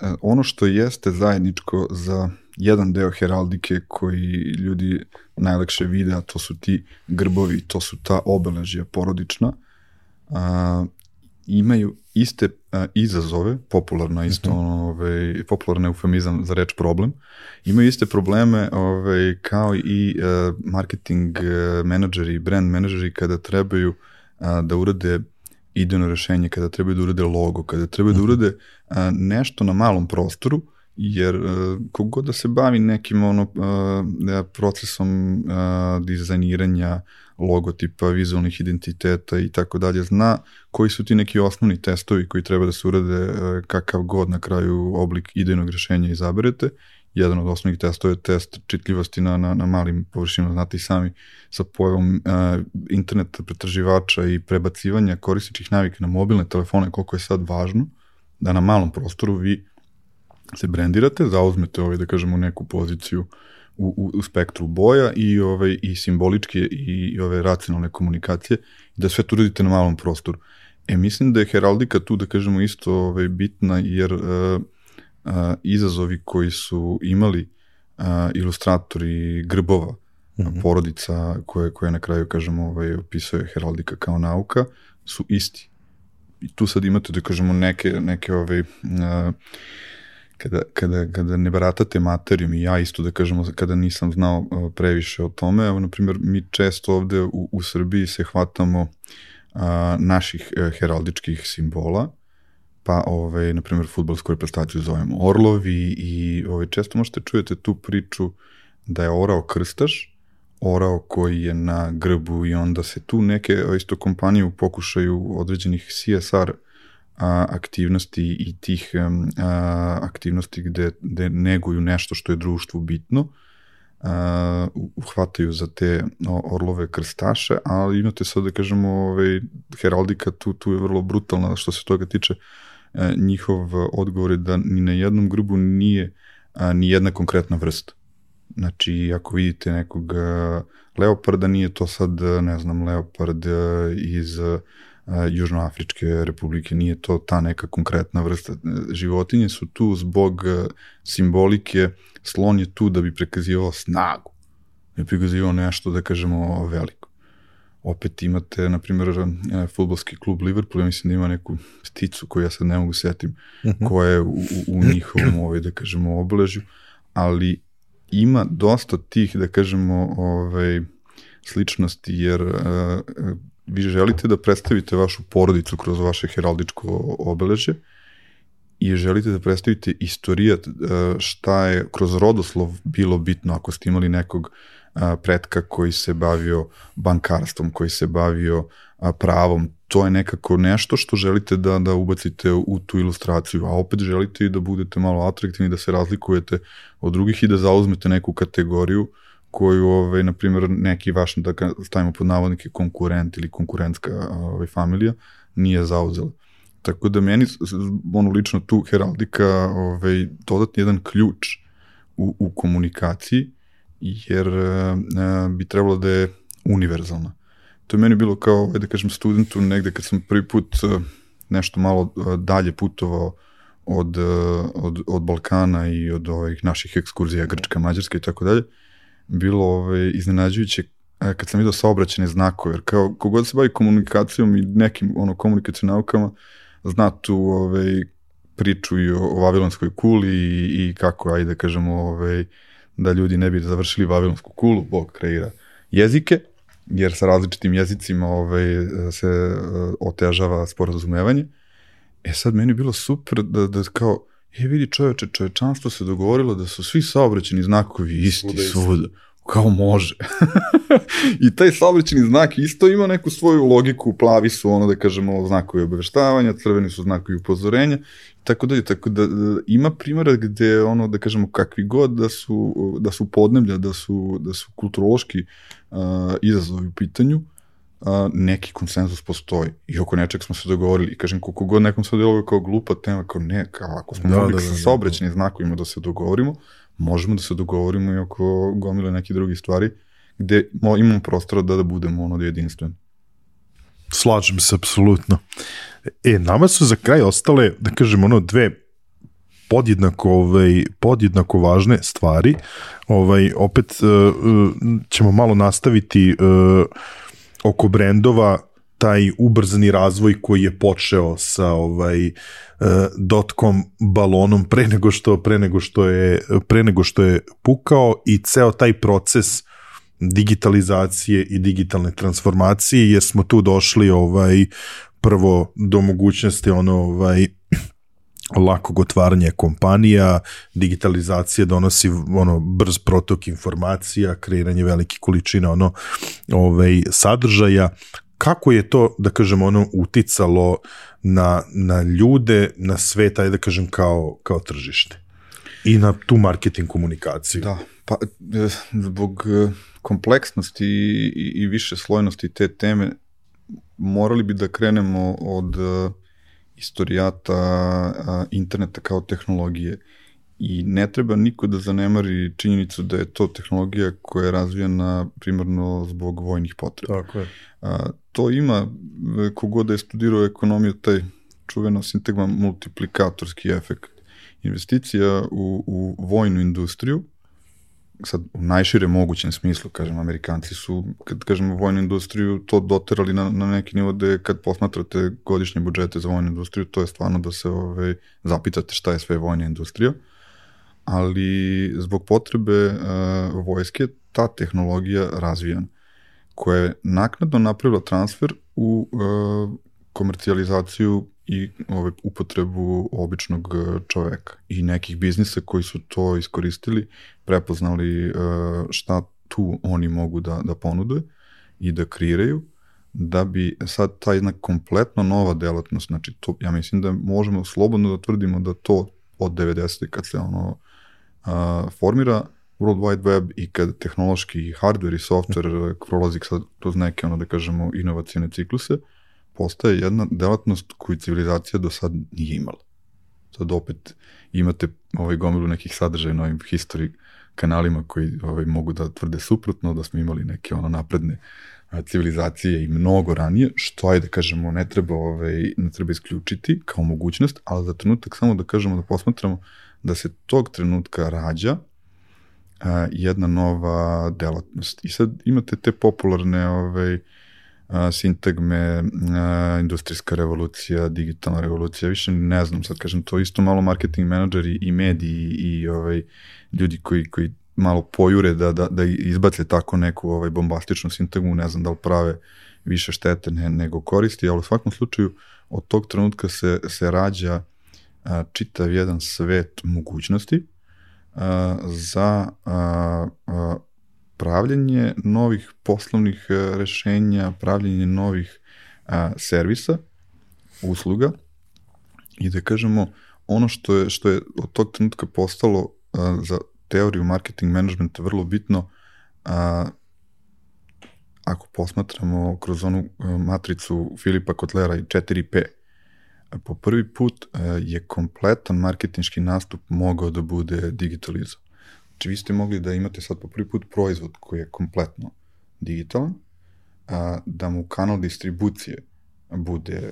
e ono što jeste zajedničko za jedan deo heraldike koji ljudi najlakše vide, a to su ti grbovi, to su ta obeležja porodična, a, imaju iste a, izazove, popularno isto, uh mhm. -huh. ovaj, popularno eufemizam za reč problem, imaju iste probleme ovaj, kao i a, marketing menadžeri i brand menadžeri kada trebaju a, da urade idejno rešenje, kada trebaju da urade logo, kada trebaju uh -huh. da mhm. urade a, nešto na malom prostoru, jer uh, kogod da se bavi nekim ono uh, procesom uh, dizajniranja logotipa, vizualnih identiteta i tako dalje, zna koji su ti neki osnovni testovi koji treba da se urade uh, kakav god na kraju oblik idejnog rešenja izaberete. Jedan od osnovnih testova je test čitljivosti na, na, na malim površinama, znate i sami sa pojavom uh, interneta pretraživača i prebacivanja korisničkih navika na mobilne telefone, koliko je sad važno da na malom prostoru vi se brendirate, zauzmete ovaj, da kažemo, neku poziciju u, u, u spektru boja i ovaj i simboličke i ove racionalne komunikacije i da sve to uradite na malom prostoru. E mislim da je heraldika tu da kažemo isto ovaj bitna jer uh, uh, izazovi koji su imali uh, ilustratori grbova mm -hmm. porodica koje koje na kraju kažemo ovaj opisuje heraldika kao nauka su isti. I tu sad imate da kažemo neke neke ovaj uh, kada, kada, kada ne baratate materijom i ja isto da kažemo kada nisam znao previše o tome, evo na primjer mi često ovde u, u Srbiji se hvatamo a, naših a, e, heraldičkih simbola, pa ovaj, na primjer futbolsku reprezentaciju zovemo Orlovi i ovaj, često možete čujete tu priču da je orao krstaš, orao koji je na grbu i onda se tu neke isto kompanije u pokušaju određenih CSR a, aktivnosti i tih a, aktivnosti gde, gde neguju nešto što je društvu bitno, a, uhvataju za te orlove krstaše, ali imate sad da kažemo ovaj, heraldika tu, tu je vrlo brutalna što se toga tiče a, njihov odgovor je da ni na jednom grubu nije a, ni jedna konkretna vrsta. Znači, ako vidite nekog leoparda, nije to sad, ne znam, leopard iz Južnoafričke republike, nije to ta neka konkretna vrsta. Životinje su tu zbog simbolike, slon je tu da bi prekazivao snagu, da bi prikazivao nešto, da kažemo, veliko. Opet imate, na primjer, futbolski klub Liverpool, ja mislim da ima neku sticu koju ja sad ne mogu setim, uh mhm. -huh. koja je u, u njihovom, ovaj, da kažemo, obeležju, ali ima dosta tih, da kažemo, ovaj, sličnosti, jer uh, vi želite da predstavite vašu porodicu kroz vaše heraldičko obeleže i želite da predstavite istorijat e, šta je kroz rodoslov bilo bitno ako ste imali nekog e, pretka koji se bavio bankarstvom, koji se bavio pravom, to je nekako nešto što želite da, da ubacite u tu ilustraciju, a opet želite i da budete malo atraktivni, da se razlikujete od drugih i da zauzmete neku kategoriju uh, koju, ovaj, na primjer, neki vaš, da stavimo pod navodnike, konkurent ili konkurentska ovaj, familija nije zauzela. Tako da meni, ono lično tu heraldika, ovaj, dodatni jedan ključ u, u komunikaciji, jer uh, bi trebalo da je univerzalna. To je meni bilo kao, ovaj, da kažem, studentu negde kad sam prvi put uh, nešto malo dalje putovao od, od, od Balkana i od ovih naših ekskurzija Grčka, Mađarska i tako dalje, bilo ovaj, iznenađujuće kad sam vidio saobraćene znakove, jer kao kogod se bavi komunikacijom i nekim ono, komunikacijom naukama, zna tu ovaj, priču i o, o Vavilonskoj kuli i, i kako, ajde da kažemo, ovaj, da ljudi ne bi završili Vavilonsku kulu, Bog kreira jezike, jer sa različitim jezicima ovaj, se uh, otežava sporazumevanje. E sad meni je bilo super da, da kao, je vidi čoveče, čovečanstvo se dogovorilo da su svi saobraćeni znakovi isti svuda. svuda kao može. I taj saobraćeni znak isto ima neku svoju logiku, plavi su ono da kažemo znakovi obaveštavanja, crveni su znakovi upozorenja, tako da, tako da, da ima primjera gde ono da kažemo kakvi god da su, da su podneblja, da su, da su kulturološki uh, izazovi u pitanju, a, neki konsenzus postoji i oko nečeg smo se dogovorili i kažem koliko god nekom se deluje kao glupa tema, kao ne, kao ako smo da, mogli da, da, sa da, saobraćenim znakovima da se dogovorimo, možemo da se dogovorimo i oko gomile nekih drugih stvari, gde imamo prostora da, da budemo ono jedinstveni. Slažem se, apsolutno. E, nama su za kraj ostale, da kažem, ono, dve podjednako, ovaj, podjednako važne stvari. Ovaj, opet uh, ćemo malo nastaviti uh, oko brendova taj ubrzani razvoj koji je počeo sa ovaj uh, dotcom balonom pre nego što pre nego što je pre nego što je pukao i ceo taj proces digitalizacije i digitalne transformacije jer smo tu došli ovaj prvo do mogućnosti ono ovaj lakog otvaranja kompanija, digitalizacija donosi ono brz protok informacija, kreiranje velike količine ono ovaj sadržaja, kako je to, da kažem, ono uticalo na, na ljude, na svet, ajde da kažem, kao, kao tržište i na tu marketing komunikaciju. Da, pa e, zbog e, kompleksnosti i, i više slojnosti te teme morali bi da krenemo od e, istorijata interneta kao tehnologije i ne treba niko da zanemari činjenicu da je to tehnologija koja je razvijena primarno zbog vojnih potreba. Tako je. A, to ima, kogod da je studirao ekonomiju, taj čuvena sintagma multiplikatorski efekt. Investicija u, u vojnu industriju, sad u najšire mogućem smislu, kažem, Amerikanci su, kad kažemo vojnu industriju, to doterali na, na neki nivo da kad posmatrate godišnje budžete za vojnu industriju, to je stvarno da se ove, ovaj, zapitate šta je sve vojna industrija, ali zbog potrebe uh, vojske ta tehnologija razvijana, koja je naknadno napravila transfer u uh, komercijalizaciju i ove, upotrebu običnog e, čoveka i nekih biznisa koji su to iskoristili, prepoznali uh, šta tu oni mogu da, da ponude i da kreiraju, da bi sad ta jedna kompletno nova delatnost, znači to, ja mislim da možemo slobodno da tvrdimo da to od 90. kad se ono uh, formira World Wide Web i kad tehnološki hardware i software prolazi sad kroz neke, ono da kažemo, inovacijne cikluse, postaje jedna delatnost koju civilizacija do sad nije imala. Sad opet imate ovaj gomilu nekih sadržaja na ovim history kanalima koji ovaj, mogu da tvrde suprotno, da smo imali neke ono napredne civilizacije i mnogo ranije, što ajde da kažemo ne treba, ovaj, ne treba isključiti kao mogućnost, ali za trenutak samo da kažemo da posmatramo da se tog trenutka rađa a, jedna nova delatnost. I sad imate te popularne ovaj, a, sintagme, a, industrijska revolucija, digitalna revolucija, više ne znam, sad kažem, to isto malo marketing menadžeri i mediji i ovaj, ljudi koji, koji malo pojure da, da, da izbace tako neku ovaj, bombastičnu sintagmu, ne znam da li prave više štete ne, nego koristi, ali u svakom slučaju od tog trenutka se, se rađa a, čitav jedan svet mogućnosti, za pravljenje novih poslovnih e, rešenja, pravljenje novih servisa, usluga i da kažemo ono što je, što je od tog trenutka postalo za teoriju marketing managementa vrlo bitno, ako posmatramo kroz onu e, matricu Filipa Kotlera i 4P, po prvi put e, je kompletan marketinški nastup mogao da bude digitalizovan. Znači vi ste mogli da imate sad po prvi put proizvod koji je kompletno digitalan, da mu kanal distribucije bude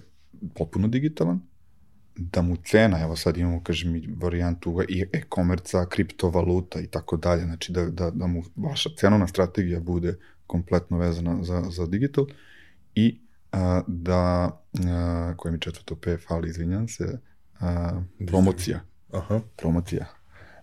potpuno digitalan, da mu cena, evo sad imamo, kažem, varijantu i e-komerca, kriptovaluta i tako dalje, znači da, da, da mu vaša cenovna strategija bude kompletno vezana za, za digital i a, da, a, koje mi četvrto P fali, izvinjam se, a, promocija. Aha. Promocija.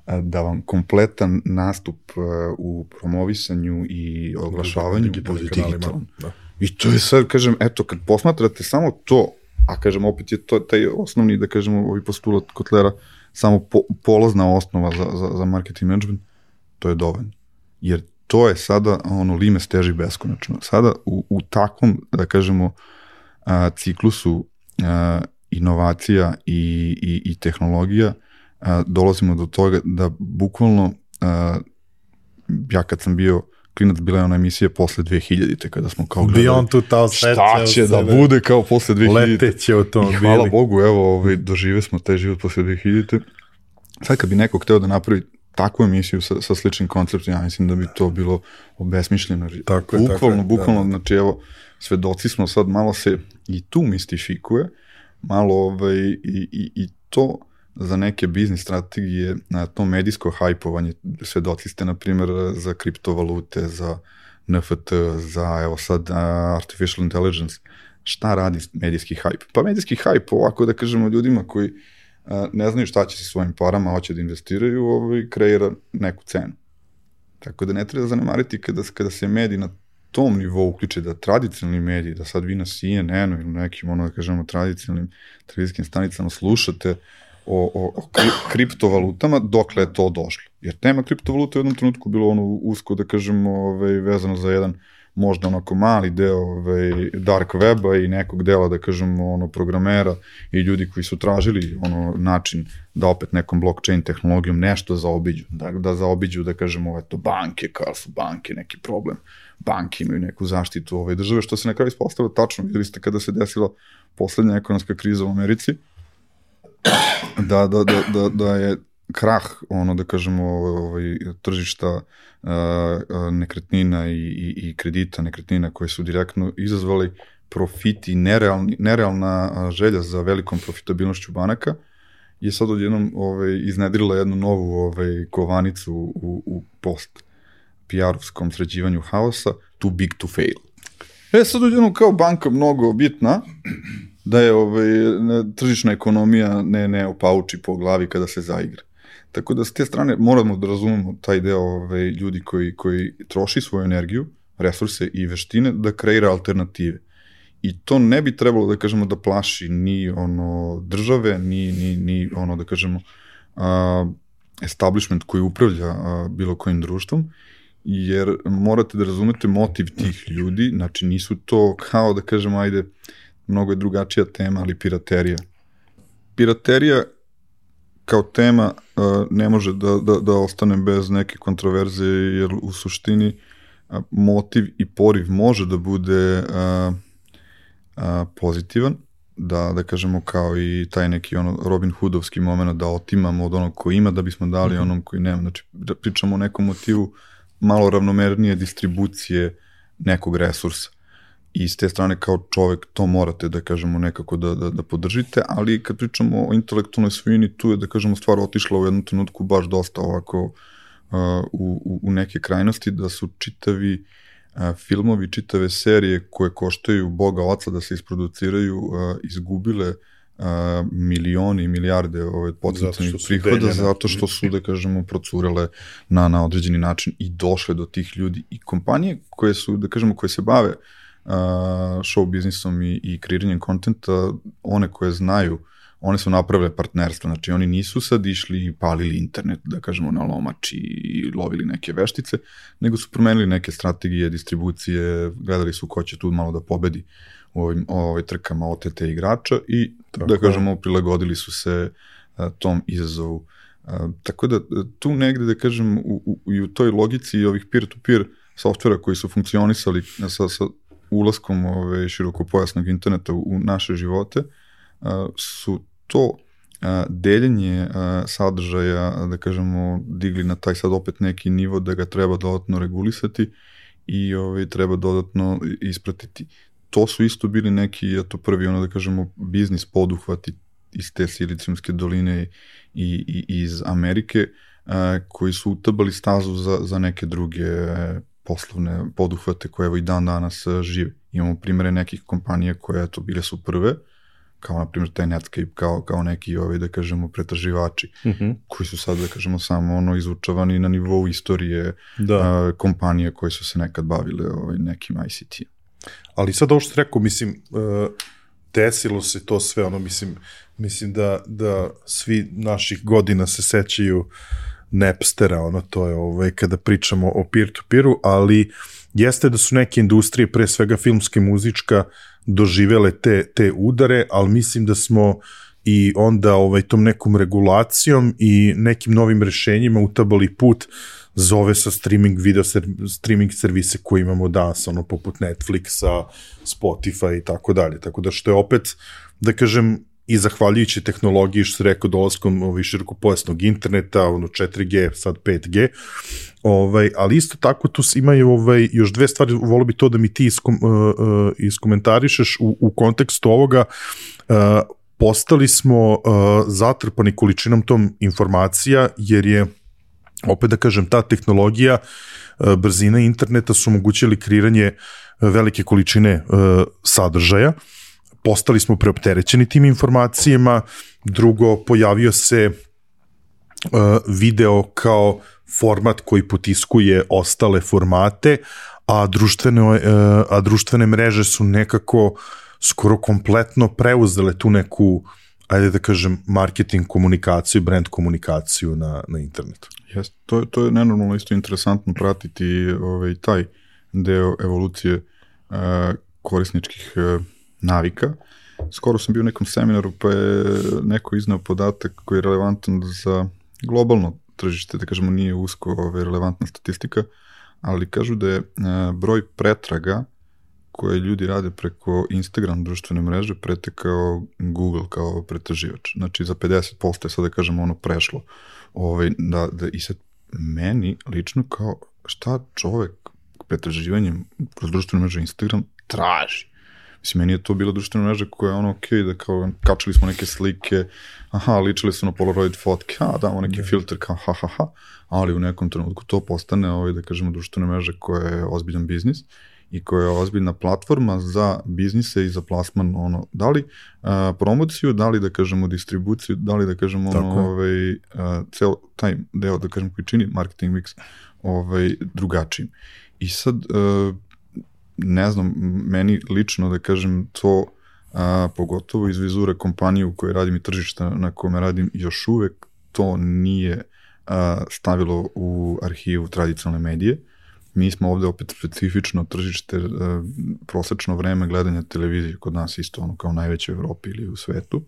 Da vam kompletan nastup u promovisanju i oglašavanju bude digitalan. Da. I to je sad, kažem, eto, kad posmatrate samo to, a kažem, opet je to taj osnovni, da kažemo, ovi postulat Kotlera, samo po, polazna osnova za, za, za marketing management, to je dovoljno. Jer to je sada, ono, lime steži beskonačno. Sada u, u takvom, da kažemo, a, ciklusu a, inovacija i, i, i tehnologija a, dolazimo do toga da bukvalno a, ja kad sam bio klinac bila je ona emisija posle 2000-te kada smo kao gledali Beyond 2000 šta će da bude kao posle 2000 leteće automobili I hvala Bogu evo ovaj, dožive smo taj život posle 2000-te sad kad bi neko hteo da napravi takvu emisiju sa, sa sličnim konceptom, ja mislim da bi to bilo obesmišljeno. Tako je, bukvalno, tako je, bukvalno, da. znači evo, svedoci smo sad, malo se i tu mistifikuje, malo ovaj, i, i, i to za neke biznis strategije, na to medijsko hajpovanje, svedoci ste, na primjer, za kriptovalute, za NFT, za, evo sad, artificial intelligence, šta radi medijski hajp? Pa medijski hajp, ovako da kažemo ljudima koji ne znaju šta će sa svojim parama, hoće da investiraju, ovaj, kreira neku cenu. Tako da ne treba zanemariti kada, kada se mediji na tom nivou uključe da tradicionalni mediji, da sad vi na CNN-u ili nekim, ono da kažemo, tradicionalnim televizijskim stanicama slušate o, o, o kri, kriptovalutama, dokle je to došlo. Jer tema kriptovaluta je u jednom trenutku bilo ono usko, da kažemo, ovaj, vezano za jedan možda onako mali deo ovaj, dark weba i nekog dela, da kažemo, ono, programera i ljudi koji su tražili ono, način da opet nekom blockchain tehnologijom nešto zaobiđu, da, da zaobiđu, da kažemo, eto, banke, kao su banke neki problem, banke imaju neku zaštitu ove države, što se na kraju ispostavilo tačno, videli ste kada se desila poslednja ekonomska kriza u Americi, da, da, da, da, da je krah, ono da kažemo, ovaj, tržišta uh, nekretnina i, i, i kredita nekretnina koje su direktno izazvali profit i nerealni, nerealna želja za velikom profitabilnošću banaka je sad odjednom ovaj, iznedrila jednu novu ovaj, kovanicu u, u post PR-ovskom sređivanju haosa, too big to fail. E sad odjednom kao banka mnogo bitna, da je ovaj, tržišna ekonomija ne, ne opauči po glavi kada se zaigra. Tako da s te strane moramo da razumemo taj deo ove, ljudi koji, koji troši svoju energiju, resurse i veštine da kreira alternative. I to ne bi trebalo da kažemo da plaši ni ono države, ni, ni, ni ono da kažemo a, establishment koji upravlja a, bilo kojim društvom, jer morate da razumete motiv tih ljudi, znači nisu to kao da kažemo ajde, mnogo je drugačija tema, ali piraterija. Piraterija kao tema uh, ne može da, da, da ostane bez neke kontroverze, jer u suštini uh, motiv i poriv može da bude uh, pozitivan, da, da kažemo kao i taj neki ono Robin Hoodovski moment da otimamo od onog ko ima da bismo dali onom koji nema. Znači, da pričamo o nekom motivu malo ravnomernije distribucije nekog resursa i s te strane kao čovek to morate da kažemo nekako da, da, da podržite, ali kad pričamo o intelektualnoj svojini, tu je da kažemo stvar otišla u jednom trenutku baš dosta ovako uh, u, u neke krajnosti, da su čitavi uh, filmovi, čitave serije koje koštaju Boga oca da se isproduciraju, uh, izgubile uh, milioni i milijarde ove potencijalnih prihoda deljene. zato što su, da kažemo, procurele na, na određeni način i došle do tih ljudi i kompanije koje su, da kažemo, koje se bave uh, show biznisom i, i kreiranjem kontenta, one koje znaju, one su napravile partnerstvo, znači oni nisu sad išli i palili internet, da kažemo, na lomači i lovili neke veštice, nego su promenili neke strategije, distribucije, gledali su ko će tu malo da pobedi u ovim, ovoj trkama OTT igrača i, Tako. da kažemo, prilagodili su se a, tom izazovu. A, tako da tu negde, da kažem, u, u, i u toj logici ovih peer-to-peer -peer softvera koji su funkcionisali sa, sa ulaskom ove, širokopojasnog interneta u, naše živote a, su to a, deljenje a, sadržaja, da kažemo, digli na taj sad opet neki nivo da ga treba dodatno regulisati i ove, treba dodatno ispratiti. To su isto bili neki, eto prvi, ono da kažemo, biznis poduhvati iz te Silicijumske doline i, i iz Amerike, a, koji su utabali stazu za, za neke druge poslovne poduhvate koje evo i dan danas e, žive. Imamo primere nekih kompanija koje eto bile su prve, kao na primjer taj Netscape, kao, kao neki ovaj, da kažemo pretraživači, Mm -hmm. koji su sad da kažemo samo ono izučavani na nivou istorije Da. a, kompanije koje su se nekad bavile ovaj, nekim ICT. Ali sad ovo što rekao, mislim, uh, desilo se to sve, ono, mislim, mislim da, da svi naših godina se sećaju Napstera, ono, to je ovaj, kada pričamo o peer-to-peeru, ali jeste da su neke industrije, pre svega filmske muzička, doživele te, te udare, ali mislim da smo i onda ovaj tom nekom regulacijom i nekim novim rešenjima utabali put zove sa streaming video ser, streaming servise koje imamo danas, ono poput Netflixa, Spotify i tako dalje. Tako da što je opet, da kažem, i zahvaljujući tehnologiji, što se rekao, dolaskom ovaj, širokopojasnog interneta, ono 4G, sad 5G, ovaj, ali isto tako tu imaju ovaj, još dve stvari, volio bi to da mi ti iskom, uh, uh, iskomentarišeš u, u kontekstu ovoga, uh, postali smo uh, zatrpani količinom tom informacija, jer je, opet da kažem, ta tehnologija, uh, brzina interneta su omogućili kreiranje velike količine uh, sadržaja, postali smo preopterećeni tim informacijama, drugo, pojavio se uh, video kao format koji potiskuje ostale formate, a društvene, uh, a društvene mreže su nekako skoro kompletno preuzele tu neku ajde da kažem, marketing komunikaciju, brand komunikaciju na, na internetu. Jeste, to, to je nenormalno isto interesantno pratiti ovaj, taj deo evolucije uh, korisničkih uh, navika. Skoro sam bio u nekom seminaru pa je neko iznao podatak koji je relevantan za globalno tržište, da kažemo nije usko ovaj, relevantna statistika, ali kažu da je uh, broj pretraga koje ljudi rade preko Instagram društvene mreže pretekao Google kao pretraživač. Znači za 50% je sad da kažemo ono prešlo. Ovaj, da, da, I sad meni lično kao šta čovek pretraživanjem kroz društvenu mrežu Instagram traži. Mislim, meni je to bila društvena mreža koja je ono ok, da kao kačili smo neke slike, aha, ličili su na Polaroid fotke, a damo neki yeah. filter kao ha ha ha, ali u nekom trenutku to postane, ovaj, da kažemo, društvena mreža koja je ozbiljan biznis i koja je ozbiljna platforma za biznise i za plasman, ono, da li a, promociju, da li da kažemo distribuciju, da li da kažemo ono, ovaj, a, cel taj deo, da kažem, koji čini marketing mix ovaj, drugačijim. I sad, ne znam, meni lično da kažem to, a, pogotovo iz vizure kompanije u kojoj radim i tržišta na kome radim, još uvek to nije a, stavilo u arhivu tradicionalne medije. Mi smo ovde opet specifično tržište, a, prosečno vreme gledanja televizije kod nas isto ono kao najveće u Evropi ili u svetu,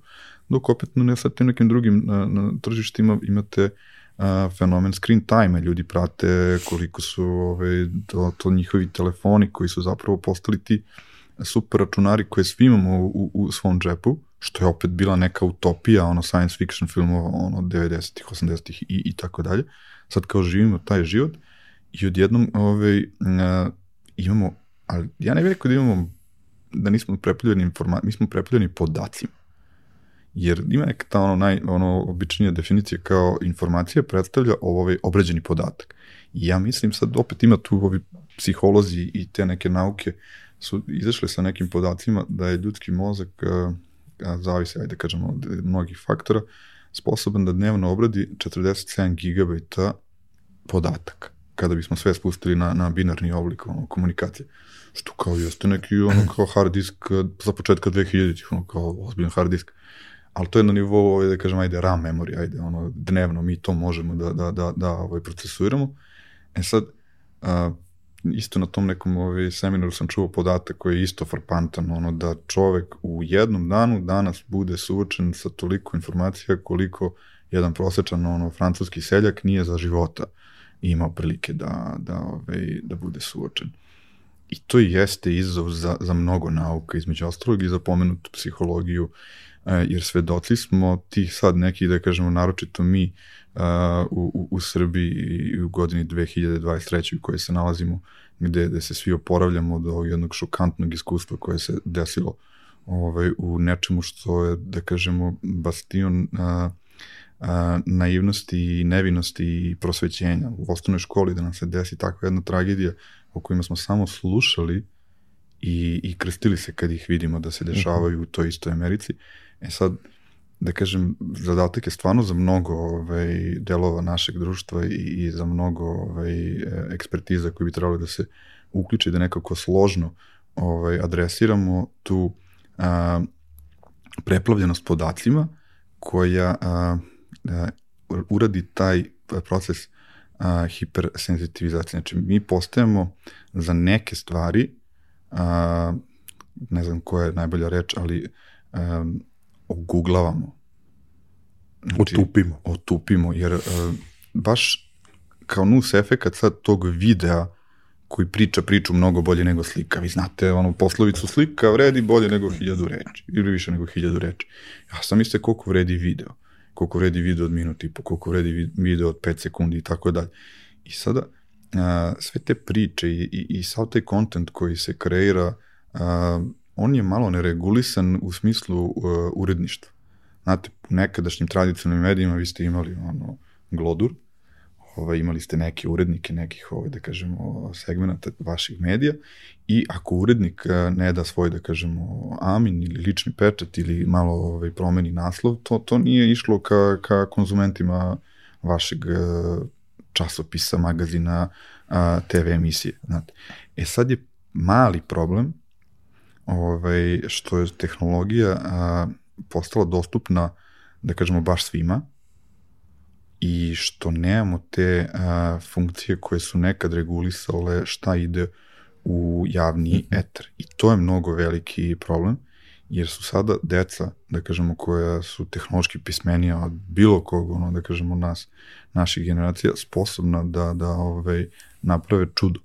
dok opet na tim nekim drugim na, na tržištima imate a, fenomen screen time, ljudi prate koliko su ove, to, to njihovi telefoni koji su zapravo postali ti super računari koje svi imamo u, u svom džepu, što je opet bila neka utopija, ono science fiction filmova, ono 90-ih, 80-ih i, i tako dalje. Sad kao živimo taj život i odjednom ove, a, imamo, ali ja ne bih rekao da imamo, da nismo prepljeni informacije, mi smo prepljeni podacima jer ima neka ta ono, naj, ono običnija definicija kao informacija predstavlja ovaj obrađeni podatak. I ja mislim sad opet ima tu ovi psiholozi i te neke nauke su izašle sa nekim podacima da je ljudski mozak, a, a, zavisi, ajde da kažemo, od mnogih faktora, sposoban da dnevno obradi 47 gigabajta podataka kada bismo sve spustili na, na binarni oblik ono, komunikacije. Što kao jeste neki ono kao hard disk za početka 2000-ih, ono kao ozbiljan hard disk ali to je na nivou, ovaj, da kažem, ajde, RAM memory, ajde, ono, dnevno mi to možemo da, da, da, da ovaj, procesuiramo. E sad, a, isto na tom nekom ovaj, seminaru sam čuo podatak koji je isto frapantan, ono, da čovek u jednom danu danas bude suočen sa toliko informacija koliko jedan prosečan ono, francuski seljak nije za života imao prilike da, da, ovaj, da bude suočen. I to jeste izazov za, za mnogo nauka, između ostalog i za pomenutu psihologiju jer svedoci smo tih sad neki, da kažemo, naročito mi uh, u, u Srbiji i u godini 2023. u kojoj se nalazimo, gde, gde se svi oporavljamo od ovog jednog šokantnog iskustva koje se desilo ovaj, u nečemu što je, da kažemo, bastion uh, uh, naivnosti i nevinosti i prosvećenja. U osnovnoj školi da nam se desi takva jedna tragedija o kojima smo samo slušali i, i krstili se kad ih vidimo da se dešavaju u toj istoj Americi. E sad, da kažem, zadatak je stvarno za mnogo ovaj, delova našeg društva i, i za mnogo ovaj, ekspertiza koji bi trebalo da se uključi, da nekako složno ovaj, adresiramo tu a, preplavljenost podacima koja a, a, uradi taj proces a, hipersenzitivizacije. Znači, mi postajemo za neke stvari, a, ne znam koja je najbolja reč, ali a, oguglavamo. Znači, otupimo. Otupimo, jer a, baš kao nus efekat sad tog videa koji priča priču mnogo bolje nego slika. Vi znate onu poslovicu slika vredi bolje nego hiljadu reči ili više nego hiljadu reči. Ja sam mislio koliko vredi video, koliko vredi video od minut i po, koliko vredi video od 5 sekundi i tako dalje. I sada a, sve te priče i, i, i sav taj kontent koji se kreira, a, on je malo neregulisan u smislu a, uredništva. Znate, u nekadašnjim tradicionalnim medijima vi ste imali ono, glodur, ovaj, imali ste neke urednike nekih, ovaj, da kažemo, segmenta vaših medija i ako urednik eh, ne da svoj, da kažemo, amin ili lični pečat ili malo ovaj, promeni naslov, to, to nije išlo ka, ka konzumentima vašeg eh, časopisa, magazina, TV emisije. Znate. E sad je mali problem ovaj, što je tehnologija a, postala dostupna, da kažemo, baš svima, i što nemamo te a, funkcije koje su nekad regulisale šta ide u javni mhm. eter. I to je mnogo veliki problem, jer su sada deca, da kažemo, koja su tehnološki pismenija od bilo kog, ono, da kažemo, nas, naših generacija, sposobna da, da ovaj, naprave čudo.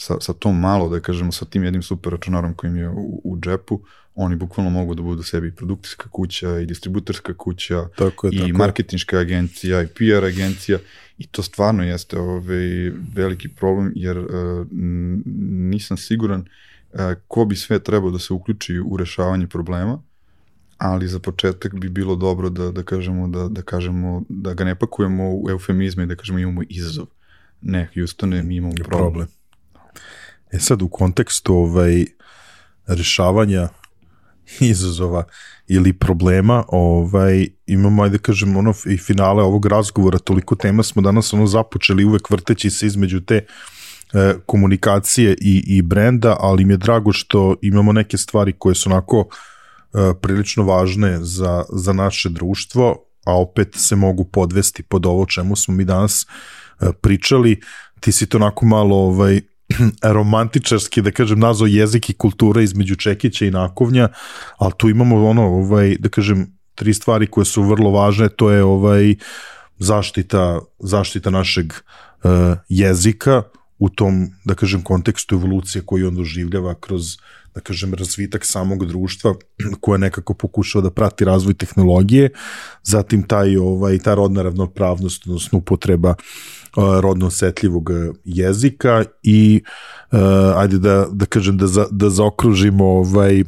Sa, sa tom malo, da kažemo, sa tim jednim super računarom kojim je u, u džepu, oni bukvalno mogu da budu sebi produkcijska kuća i distributorska kuća tako je, i tako marketinška agencija i PR agencija i to stvarno jeste ovaj veliki problem jer uh, nisam siguran uh, ko bi sve trebao da se uključi u rešavanje problema ali za početak bi bilo dobro da, da kažemo da, da kažemo da ga ne pakujemo u eufemizme i da kažemo imamo izazov. Ne, Houstone, mi imamo problem. problem. E sad u kontekstu ovaj rešavanja izazova ili problema, ovaj, imamo, ajde kažem, ono, i finale ovog razgovora, toliko tema smo danas ono započeli uvek vrteći se između te e, komunikacije i, i brenda, ali mi je drago što imamo neke stvari koje su onako e, prilično važne za, za naše društvo, a opet se mogu podvesti pod ovo čemu smo mi danas e, pričali. Ti si to onako malo ovaj, romantičarski, da kažem, nazvao jezik i kultura između Čekića i Nakovnja, ali tu imamo ono, ovaj, da kažem, tri stvari koje su vrlo važne, to je ovaj zaštita, zaštita našeg uh, jezika u tom, da kažem, kontekstu evolucije koju on doživljava kroz, da kažem, razvitak samog društva koje nekako pokušava da prati razvoj tehnologije, zatim taj, ovaj, ta rodna ravnopravnost, odnosno upotreba uh, rodno osetljivog e, jezika i uh, ajde da, da kažem da, za, da zaokružimo ovaj,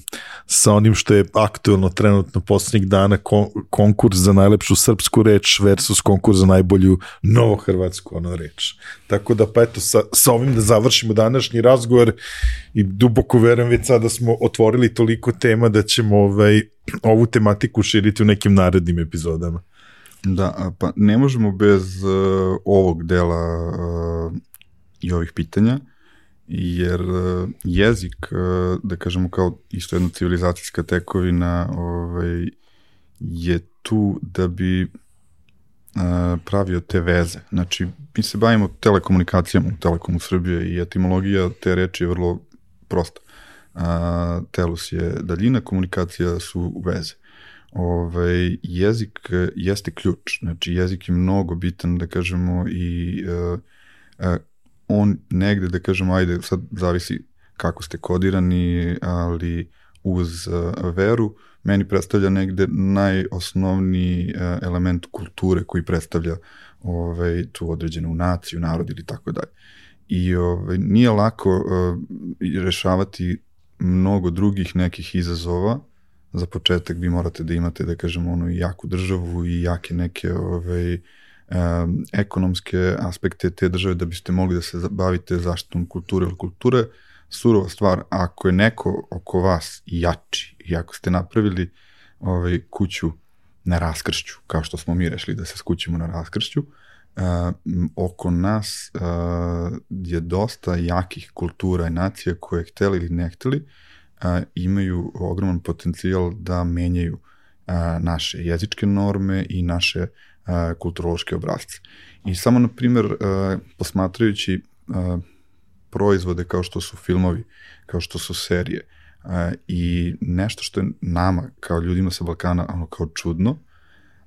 sa onim što je aktuelno trenutno poslednjih dana kon, konkurs za najlepšu srpsku reč versus konkurs za najbolju novohrvatsku ono reč. Tako da pa eto sa, sa ovim da završimo današnji razgovor i duboko verujem već sada smo otvorili toliko tema da ćemo ovaj, ovu tematiku širiti u nekim narednim epizodama. Da, pa ne možemo bez uh, ovog dela uh, i ovih pitanja, jer uh, jezik, uh, da kažemo kao isto jedna civilizacijska tekovina, ovaj, je tu da bi uh, pravio te veze. Znači, mi se bavimo telekomunikacijama u Telekomu Srbije i etimologija te reči je vrlo prosta. Uh, telus je daljina, komunikacija su veze ovaj, jezik e, jeste ključ, znači jezik je mnogo bitan, da kažemo, i uh, on negde, da kažemo, ajde, sad zavisi kako ste kodirani, ali uz uh, veru, meni predstavlja negde najosnovniji uh, element kulture koji predstavlja ovaj, tu određenu naciju, narod ili tako dalje. I ovaj, nije lako uh, rešavati mnogo drugih nekih izazova, za početak vi morate da imate, da kažemo, ono, jaku državu i jake neke ovaj, um, ekonomske aspekte te države da biste mogli da se bavite zaštitom kulture ili kulture. Surova stvar, ako je neko oko vas jači i ako ste napravili ovaj, kuću na raskršću, kao što smo mi rešili da se skućimo na raskršću, uh, oko nas uh, je dosta jakih kultura i nacija koje hteli ili ne hteli, uh, imaju ogroman potencijal da menjaju uh, naše jezičke norme i naše uh, kulturološke obrazce. I samo, na primer, uh, posmatrajući uh, proizvode kao što su filmovi, kao što su serije, uh, i nešto što je nama, kao ljudima sa Balkana, ono kao čudno,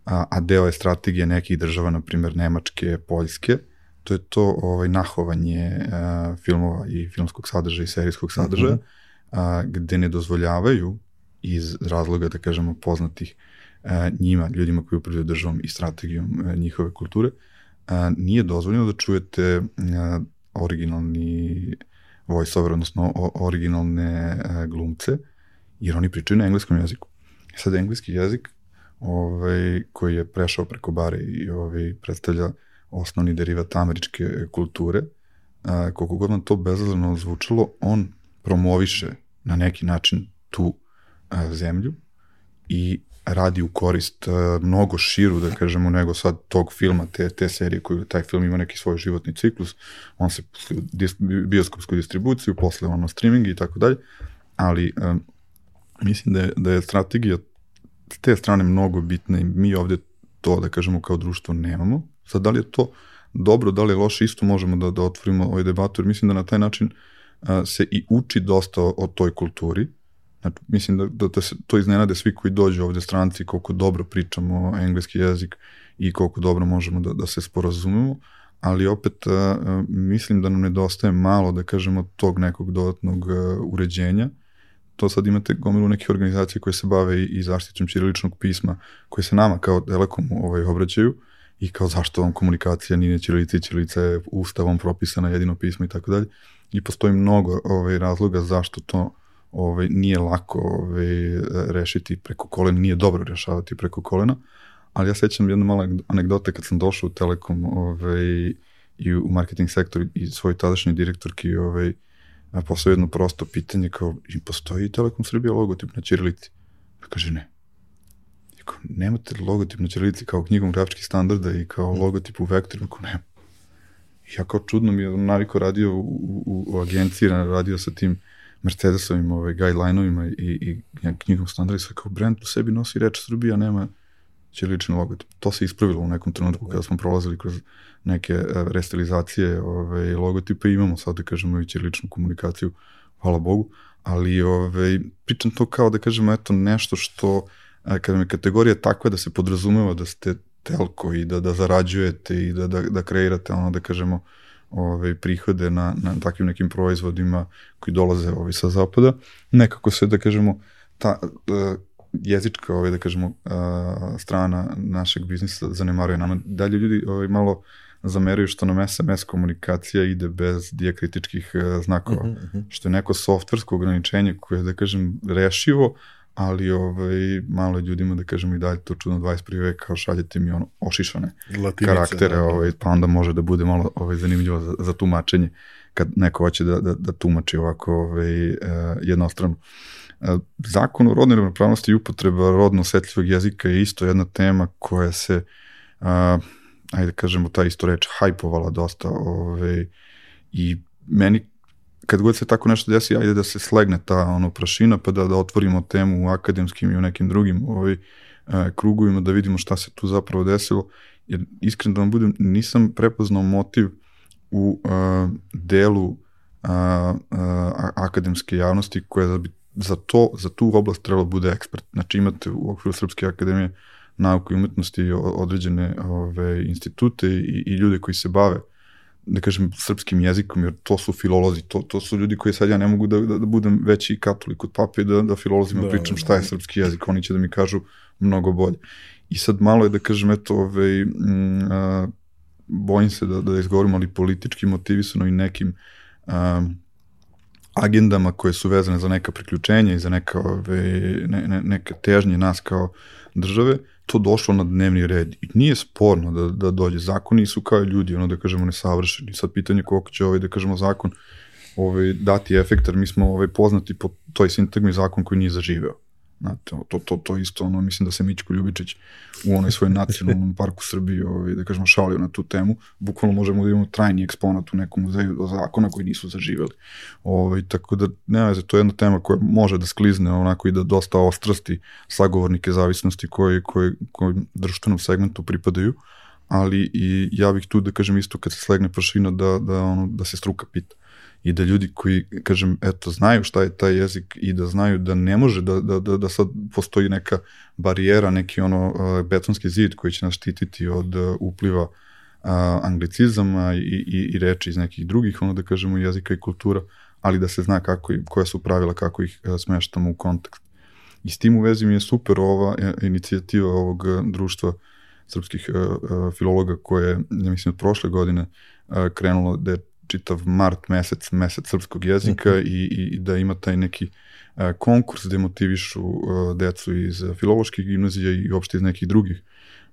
a, a deo je strategije nekih država, na primjer Nemačke, Poljske, to je to ovaj, nahovanje a, filmova i filmskog sadržaja i serijskog sadržaja, mm -hmm. A, gde ne dozvoljavaju iz razloga, da kažemo, poznatih a, njima, ljudima koji upravljaju državom i strategijom a, njihove kulture, a, nije dozvoljeno da čujete a, originalni voiceover, odnosno o, originalne a, glumce, jer oni pričaju na engleskom jeziku. Sad, engleski jezik ovaj, koji je prešao preko bare i ovaj, predstavlja osnovni derivat američke kulture, a, koliko god nam to bezazleno zvučalo, on promoviše na neki način tu a, zemlju i radi u korist a, mnogo širu, da kažemo, nego sad tog filma, te, te serije koju taj film ima neki svoj životni ciklus, on se posle bioskopsku distribuciju, posle ono streaming i tako dalje, ali a, mislim da je, da je strategija s te strane mnogo bitna i mi ovde to, da kažemo, kao društvo nemamo. Sad, da li je to dobro, da li je loše, isto možemo da, da otvorimo ovaj debatu, jer mislim da na taj način a, se i uči dosta o, toj kulturi. Znači, mislim da, da, da se to iznenade svi koji dođu ovde stranci, koliko dobro pričamo engleski jezik i koliko dobro možemo da, da se sporazumemo, ali opet a, mislim da nam nedostaje malo, da kažemo, tog nekog dodatnog a, uređenja, to sad imate gomilu nekih organizacija koje se bave i, zaštitom ćiriličnog pisma, koje se nama kao Telekomu ovaj, obraćaju i kao zašto vam komunikacija nije ćirilica i ćirilica je ustavom propisana jedino pismo i tako dalje. I postoji mnogo ovaj, razloga zašto to ovaj, nije lako ovaj, rešiti preko kolena, nije dobro rešavati preko kolena, ali ja sećam jednu malu anegdote kad sam došao u Telekom ovaj, i u marketing sektor i svoj tadašnji direktorki ovaj, a posle jedno prosto pitanje kao, i postoji Telekom Srbija logotip na Čirilici? Pa kaže ne. I nemate logotip na Čirilici kao knjigom grafičkih standarda i kao logotip u vektoru? Kao, nema. Ja kao čudno mi je naviko radio u, u, u agenciji, radio sa tim Mercedesovim ovaj, guideline-ovima i, i knjigom standarda i sve kao brand u sebi nosi reč Srbija, nema ćirilični logotip. To se ispravilo u nekom trenutku kada smo prolazili kroz neke e, restilizacije ovaj, logotipa i imamo sad da kažemo i ćiriličnu komunikaciju, hvala Bogu, ali ovaj, pričam to kao da kažemo eto nešto što e, kada mi kategorija takva da se podrazumeva da ste telko i da, da zarađujete i da, da, da kreirate ono da kažemo ovaj, prihode na, na takvim nekim proizvodima koji dolaze ovaj, sa zapada, nekako se da kažemo ta, uh, jezička, ovaj, da kažemo, uh, strana našeg biznisa zanemaruje nama. Dalje ljudi ovaj, malo zameraju što nam SMS komunikacija ide bez dijakritičkih uh, znakova, uh -huh. što je neko softversko ograničenje koje je, da kažem, rešivo, ali ovaj, malo ljudima, da kažem, i dalje to čudno 21. vek, kao šaljete mi ono ošišane Latinice, karaktere, da, da. ovaj, pa onda može da bude malo ovaj, zanimljivo za, za tumačenje kad neko hoće da, da, da tumači ovako ovaj, uh, jednostrano. E, zakon o rodnoj ravnopravnosti i upotreba rodno osetljivog jezika je isto jedna tema koja se, a, ajde da kažemo ta isto reč, hajpovala dosta ove, i meni kad god se tako nešto desi, ajde da se slegne ta ono prašina pa da, da otvorimo temu u akademskim i u nekim drugim ovaj, krugovima da vidimo šta se tu zapravo desilo. Jer iskreno da vam budem, nisam prepoznao motiv u a, delu a, a, akademske javnosti koja bi za to, za tu oblast trebalo da bude ekspert. Znači imate u okviru Srpske akademije nauke i umetnosti određene ove, institute i, i ljude koji se bave da kažem, srpskim jezikom, jer to su filolozi, to, to su ljudi koji sad ja ne mogu da, da, da budem veći katolik od pape da, da filolozima da, pričam šta je da. srpski jezik, oni će da mi kažu mnogo bolje. I sad malo je da kažem, eto, ove, m, a, bojim se da, da izgovorim, ali politički motivisano i nekim a, agendama koje su vezane za neka priključenja i za neka, ove, ne, ne, neke težnje nas kao države, to došlo na dnevni red. I nije sporno da, da dođe. Zakoni su kao ljudi, ono da kažemo, nesavršeni. Sad pitanje koliko će ovaj, da kažemo, zakon ovaj, dati efekt, jer mi smo ovaj, poznati po toj sintagmi zakon koji nije zaživeo. Znate, to, to, to isto, ono, mislim da se Mićko Ljubičić u onoj svoj nacionalnom parku Srbije, ovaj, da kažemo, šalio na tu temu. Bukvalno možemo da imamo trajni eksponat u nekom muzeju do zakona koji nisu zaživeli. Ovaj, tako da, ne veze, to je jedna tema koja može da sklizne onako i da dosta ostrasti sagovornike zavisnosti koji, koji, koji društvenom segmentu pripadaju, ali i ja bih tu da kažem isto kad se slegne prašina da, da, ono, da se struka pita i da ljudi koji, kažem, eto, znaju šta je taj jezik i da znaju da ne može da, da, da, da sad postoji neka barijera, neki ono uh, betonski zid koji će nas štititi od uh, upliva uh, anglicizama i, i, i reči iz nekih drugih, ono da kažemo, jezika i kultura, ali da se zna kako, koja su pravila, kako ih uh, smeštamo u kontekst. I s tim u vezi mi je super ova inicijativa ovog društva srpskih uh, uh, filologa koje je, ja mislim, od prošle godine uh, krenulo da je čitav mart mesec, mesec srpskog jezika mm -hmm. i, i da ima taj neki uh, konkurs da motivišu uh, decu iz filoloških gimnazija i uopšte iz nekih drugih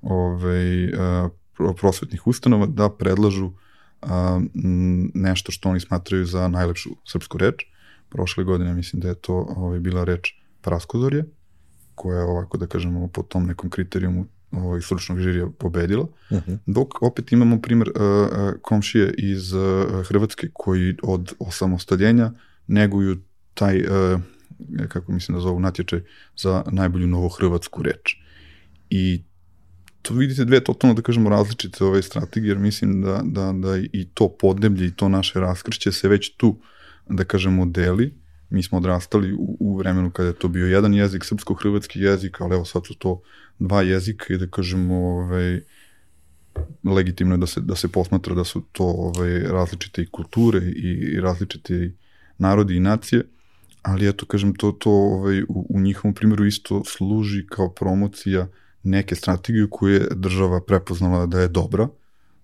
ovaj, uh, prosvetnih ustanova da predlažu uh, nešto što oni smatraju za najlepšu srpsku reč. Prošle godine mislim da je to ovaj, bila reč praskozorje, koja je ovako da kažemo po tom nekom kriterijumu ovaj, stručnog žirija pobedila, uh mhm. -huh. dok opet imamo primer uh, komšije iz uh, Hrvatske koji od osamostaljenja neguju taj, uh, kako mislim da zovu, natječaj za najbolju novohrvatsku reč. I to vidite dve totalno, da kažemo, različite ove strategije, jer mislim da, da, da i to podneblje i to naše raskršće se već tu, da kažemo, deli. Mi smo odrastali u, u vremenu kada je to bio jedan jezik, srpsko-hrvatski jezik, ali evo sad su to dva jezika i da kažemo ovaj, legitimno je da se, da se posmatra da su to ovaj, različite i kulture i, i različite narodi i nacije, ali eto, kažem, to, to ovaj, u, u njihovom primjeru isto služi kao promocija neke strategije koje je država prepoznala da je dobra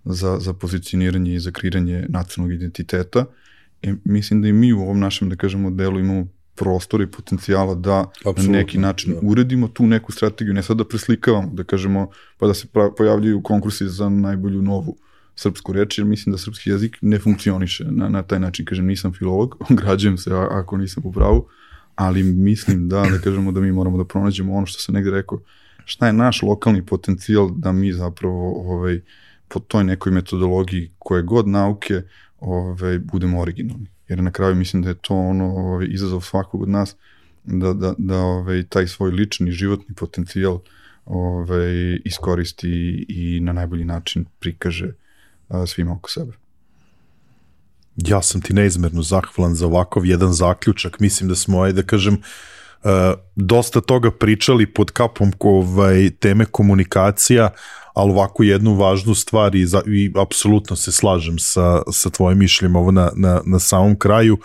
za, za pozicioniranje i za kreiranje nacionalnog identiteta. I mislim da i mi u ovom našem, da kažemo, delu imamo prostora i potencijala da Absolutno, na neki način da. uredimo tu neku strategiju, ne sad da preslikavamo, da kažemo, pa da se pojavljaju konkursi za najbolju novu srpsku reč, jer mislim da srpski jezik ne funkcioniše na, na taj način. Kažem, nisam filolog, ograđujem se ako nisam u pravu, ali mislim da, da kažemo da mi moramo da pronađemo ono što sam negde rekao, šta je naš lokalni potencijal da mi zapravo ovaj, po toj nekoj metodologiji koje god nauke ovaj, budemo originalni jer na kraju mislim da je to ono ovaj, izazov svakog od nas da, da, da ovaj, taj svoj lični životni potencijal ovaj, iskoristi i na najbolji način prikaže a, svima oko sebe. Ja sam ti neizmerno zahvalan za ovakav jedan zaključak. Mislim da smo, aj da kažem, uh, dosta toga pričali pod kapom ovaj, teme komunikacija, ali ovako jednu važnu stvar i, za, i apsolutno se slažem sa, sa tvojim mišljem ovo na, na, na samom kraju.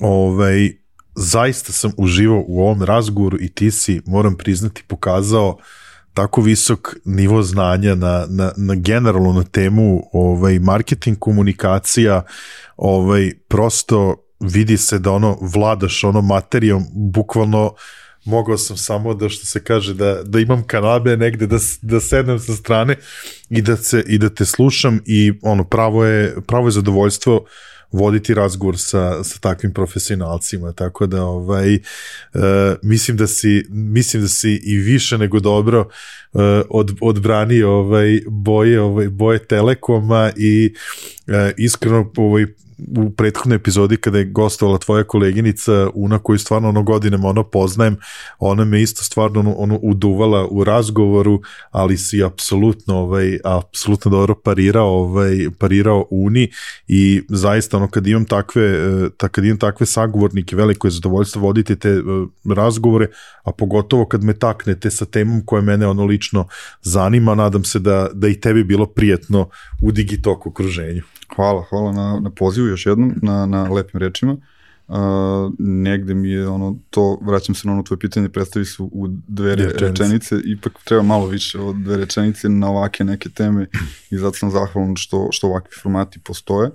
Ovaj, zaista sam uživao u ovom razgovoru i ti si, moram priznati, pokazao tako visok nivo znanja na, na, na generalno na temu ovaj, marketing komunikacija, ovaj, prosto vidi se da ono vladaš ono materijom bukvalno mogao sam samo da što se kaže da, da imam kanabe negde da, da sednem sa strane i da, se, i da te slušam i ono pravo je, pravo je zadovoljstvo voditi razgovor sa, sa takvim profesionalcima, tako da ovaj, uh, mislim, da si, mislim da si i više nego dobro uh, od, odbrani ovaj, boje, ovaj, boje Telekoma i uh, iskreno ovaj, u prethodnoj epizodi kada je gostovala tvoja koleginica Una koju stvarno ono godinama ono poznajem, ona me isto stvarno ono, ono uduvala u razgovoru, ali si apsolutno ovaj, apsolutno dobro parirao, ovaj, parirao Uni i zaista ono kad imam takve, ta, kad imam takve sagovornike, veliko je zadovoljstvo voditi te uh, razgovore, a pogotovo kad me taknete sa temom koja mene ono lično zanima, nadam se da, da i tebi bilo prijetno u Digitok okruženju. Hvala, hvala na, na pozivu još jednom, na, na lepim rečima. Uh, negde mi je ono, to, vraćam se na ono tvoje pitanje, predstavi su u dve rečenice. rečenice, ipak treba malo više od dve rečenice na ovake neke teme i zato sam zahvalan što, što ovakvi formati postoje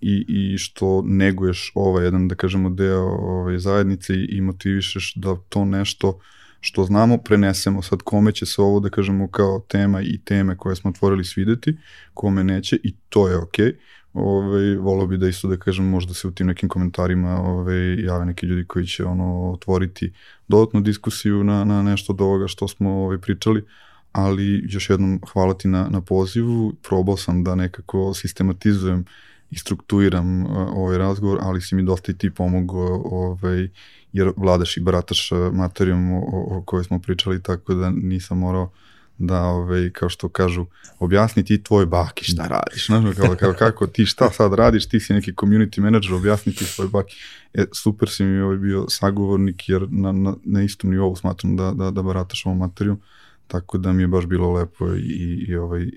i, i što neguješ ovaj jedan, da kažemo, deo ovaj, zajednice i, i motivišeš da to nešto što znamo prenesemo. Sad kome će se ovo, da kažemo, kao tema i teme koje smo otvorili svideti, kome neće i to je okej. Okay ovaj, volao bi da isto da kažem možda se u tim nekim komentarima ovaj, jave neki ljudi koji će ono otvoriti dodatnu diskusiju na, na nešto od ovoga što smo ovaj, pričali, ali još jednom hvala ti na, na pozivu, probao sam da nekako sistematizujem i strukturiram ovaj razgovor, ali si mi dosta i ti pomogao, ovaj, jer vladaš i barataš materijom o, o, kojoj smo pričali, tako da nisam morao da, ovaj, kao što kažu, objasni ti tvoj baki šta radiš, znaš, kao, kao, kako ti šta sad radiš, ti si neki community manager, objasni ti svoj baki. E, super si mi ovaj bio sagovornik, jer na, na, na istom nivou smatram da, da, da barataš ovom materijom, tako da mi je baš bilo lepo i, i, i ovaj,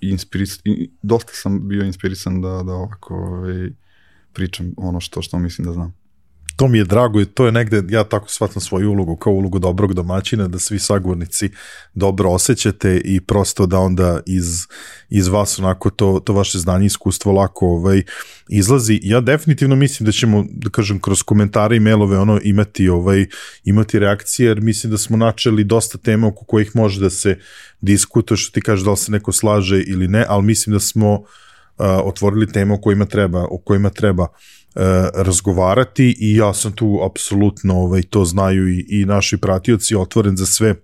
inspiris, i, dosta sam bio inspirisan da, da ovako ovaj, pričam ono što, što mislim da znam to mi je drago i to je negde, ja tako shvatam svoju ulogu kao ulogu dobrog domaćina, da svi sagovornici dobro osjećate i prosto da onda iz, iz vas onako to, to vaše znanje i iskustvo lako ovaj, izlazi. Ja definitivno mislim da ćemo, da kažem, kroz komentare i mailove ono imati, ovaj, imati reakcije, jer mislim da smo načeli dosta tema oko kojih može da se diskutuje, što ti kažeš da li se neko slaže ili ne, ali mislim da smo uh, otvorili teme o kojima treba, o kojima treba E, razgovarati i ja sam tu apsolutno, ovaj, to znaju i, i naši pratioci, otvoren za sve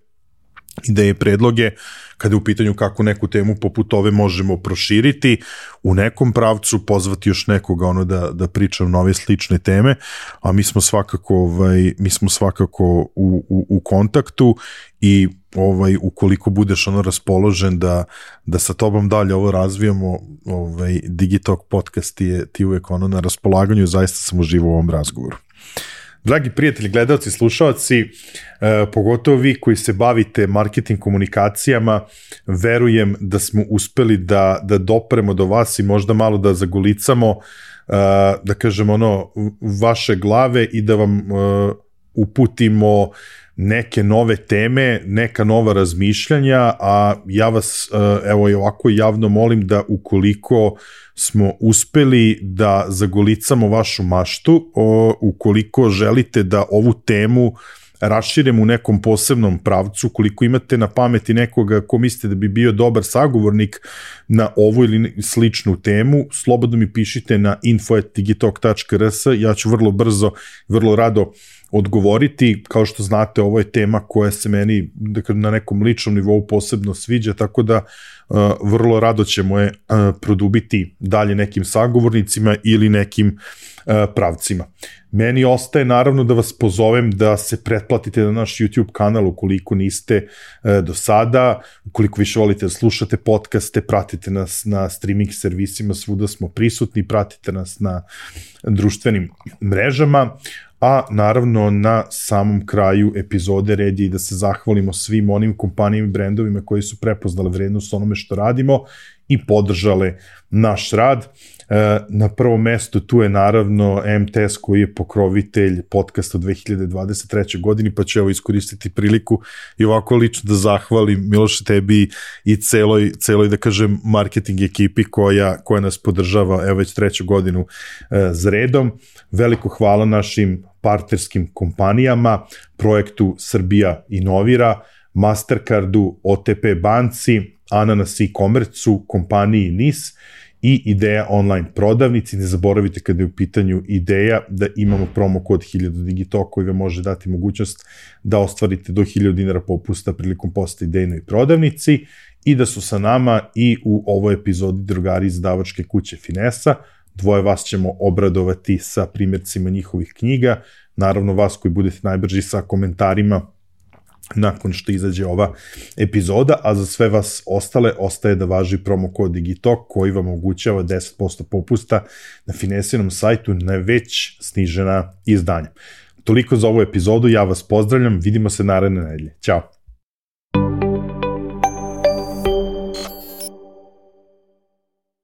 ideje, predloge, kada je u pitanju kako neku temu poput ove možemo proširiti u nekom pravcu, pozvati još nekoga ono da, da priča nove slične teme, a mi smo svakako, ovaj, mi smo svakako u, u, u kontaktu i ovaj ukoliko budeš ono raspoložen da da sa tobom dalje ovo razvijamo, ovaj Digitalk podcast je ti uvek ono na raspolaganju, zaista sam uživao u ovom razgovoru. Dragi prijatelji, gledalci, slušalci, eh, pogotovo vi koji se bavite marketing komunikacijama, verujem da smo uspeli da, da dopremo do vas i možda malo da zagulicamo, eh, da kažem ono, vaše glave i da vam eh, uputimo neke nove teme, neka nova razmišljanja, a ja vas evo i ovako javno molim da ukoliko smo uspeli da zagolicamo vašu maštu, ukoliko želite da ovu temu raširimo u nekom posebnom pravcu, koliko imate na pameti nekoga ko mislite da bi bio dobar sagovornik na ovu ili sličnu temu, slobodno mi pišite na info.digitalk.rs, ja ću vrlo brzo, vrlo rado uh, odgovoriti. Kao što znate, ovo je tema koja se meni dakle, na nekom ličnom nivou posebno sviđa, tako da uh, vrlo rado ćemo je uh, produbiti dalje nekim sagovornicima ili nekim uh, pravcima. Meni ostaje naravno da vas pozovem da se pretplatite na naš YouTube kanal ukoliko niste do sada, ukoliko više volite da slušate podcaste, pratite nas na streaming servisima, svuda smo prisutni, pratite nas na društvenim mrežama a naravno na samom kraju epizode red je i da se zahvalimo svim onim kompanijama i brendovima koji su prepoznale vrednost onome što radimo i podržale naš rad. E, na prvom mestu tu je naravno MTS koji je pokrovitelj podcasta 2023. godini, pa ću evo iskoristiti priliku i ovako lično da zahvalim Miloše tebi i celoj, celoj da kažem marketing ekipi koja, koja nas podržava evo već treću godinu e, z redom. Veliko hvala našim partnerskim kompanijama, projektu Srbija inovira, Mastercardu, OTP banci, Ananas e-commerce kompaniji NIS i Ideja online prodavnici. Ne zaboravite kada je u pitanju Ideja da imamo promo kod 1000 Digitalk koji vam može dati mogućnost da ostvarite do 1000 dinara popusta prilikom posta idejnoj prodavnici i da su sa nama i u ovoj epizodi drugari iz davačke kuće Finesa. Dvoje vas ćemo obradovati sa primjercima njihovih knjiga, naravno vas koji budete najbrži sa komentarima nakon što izađe ova epizoda, a za sve vas ostale ostaje da važi promo kod Digitalk koji vam omogućava 10% popusta na Finesijenom sajtu na već snižena izdanja. Toliko za ovu epizodu, ja vas pozdravljam, vidimo se naredne nedelje. Ćao!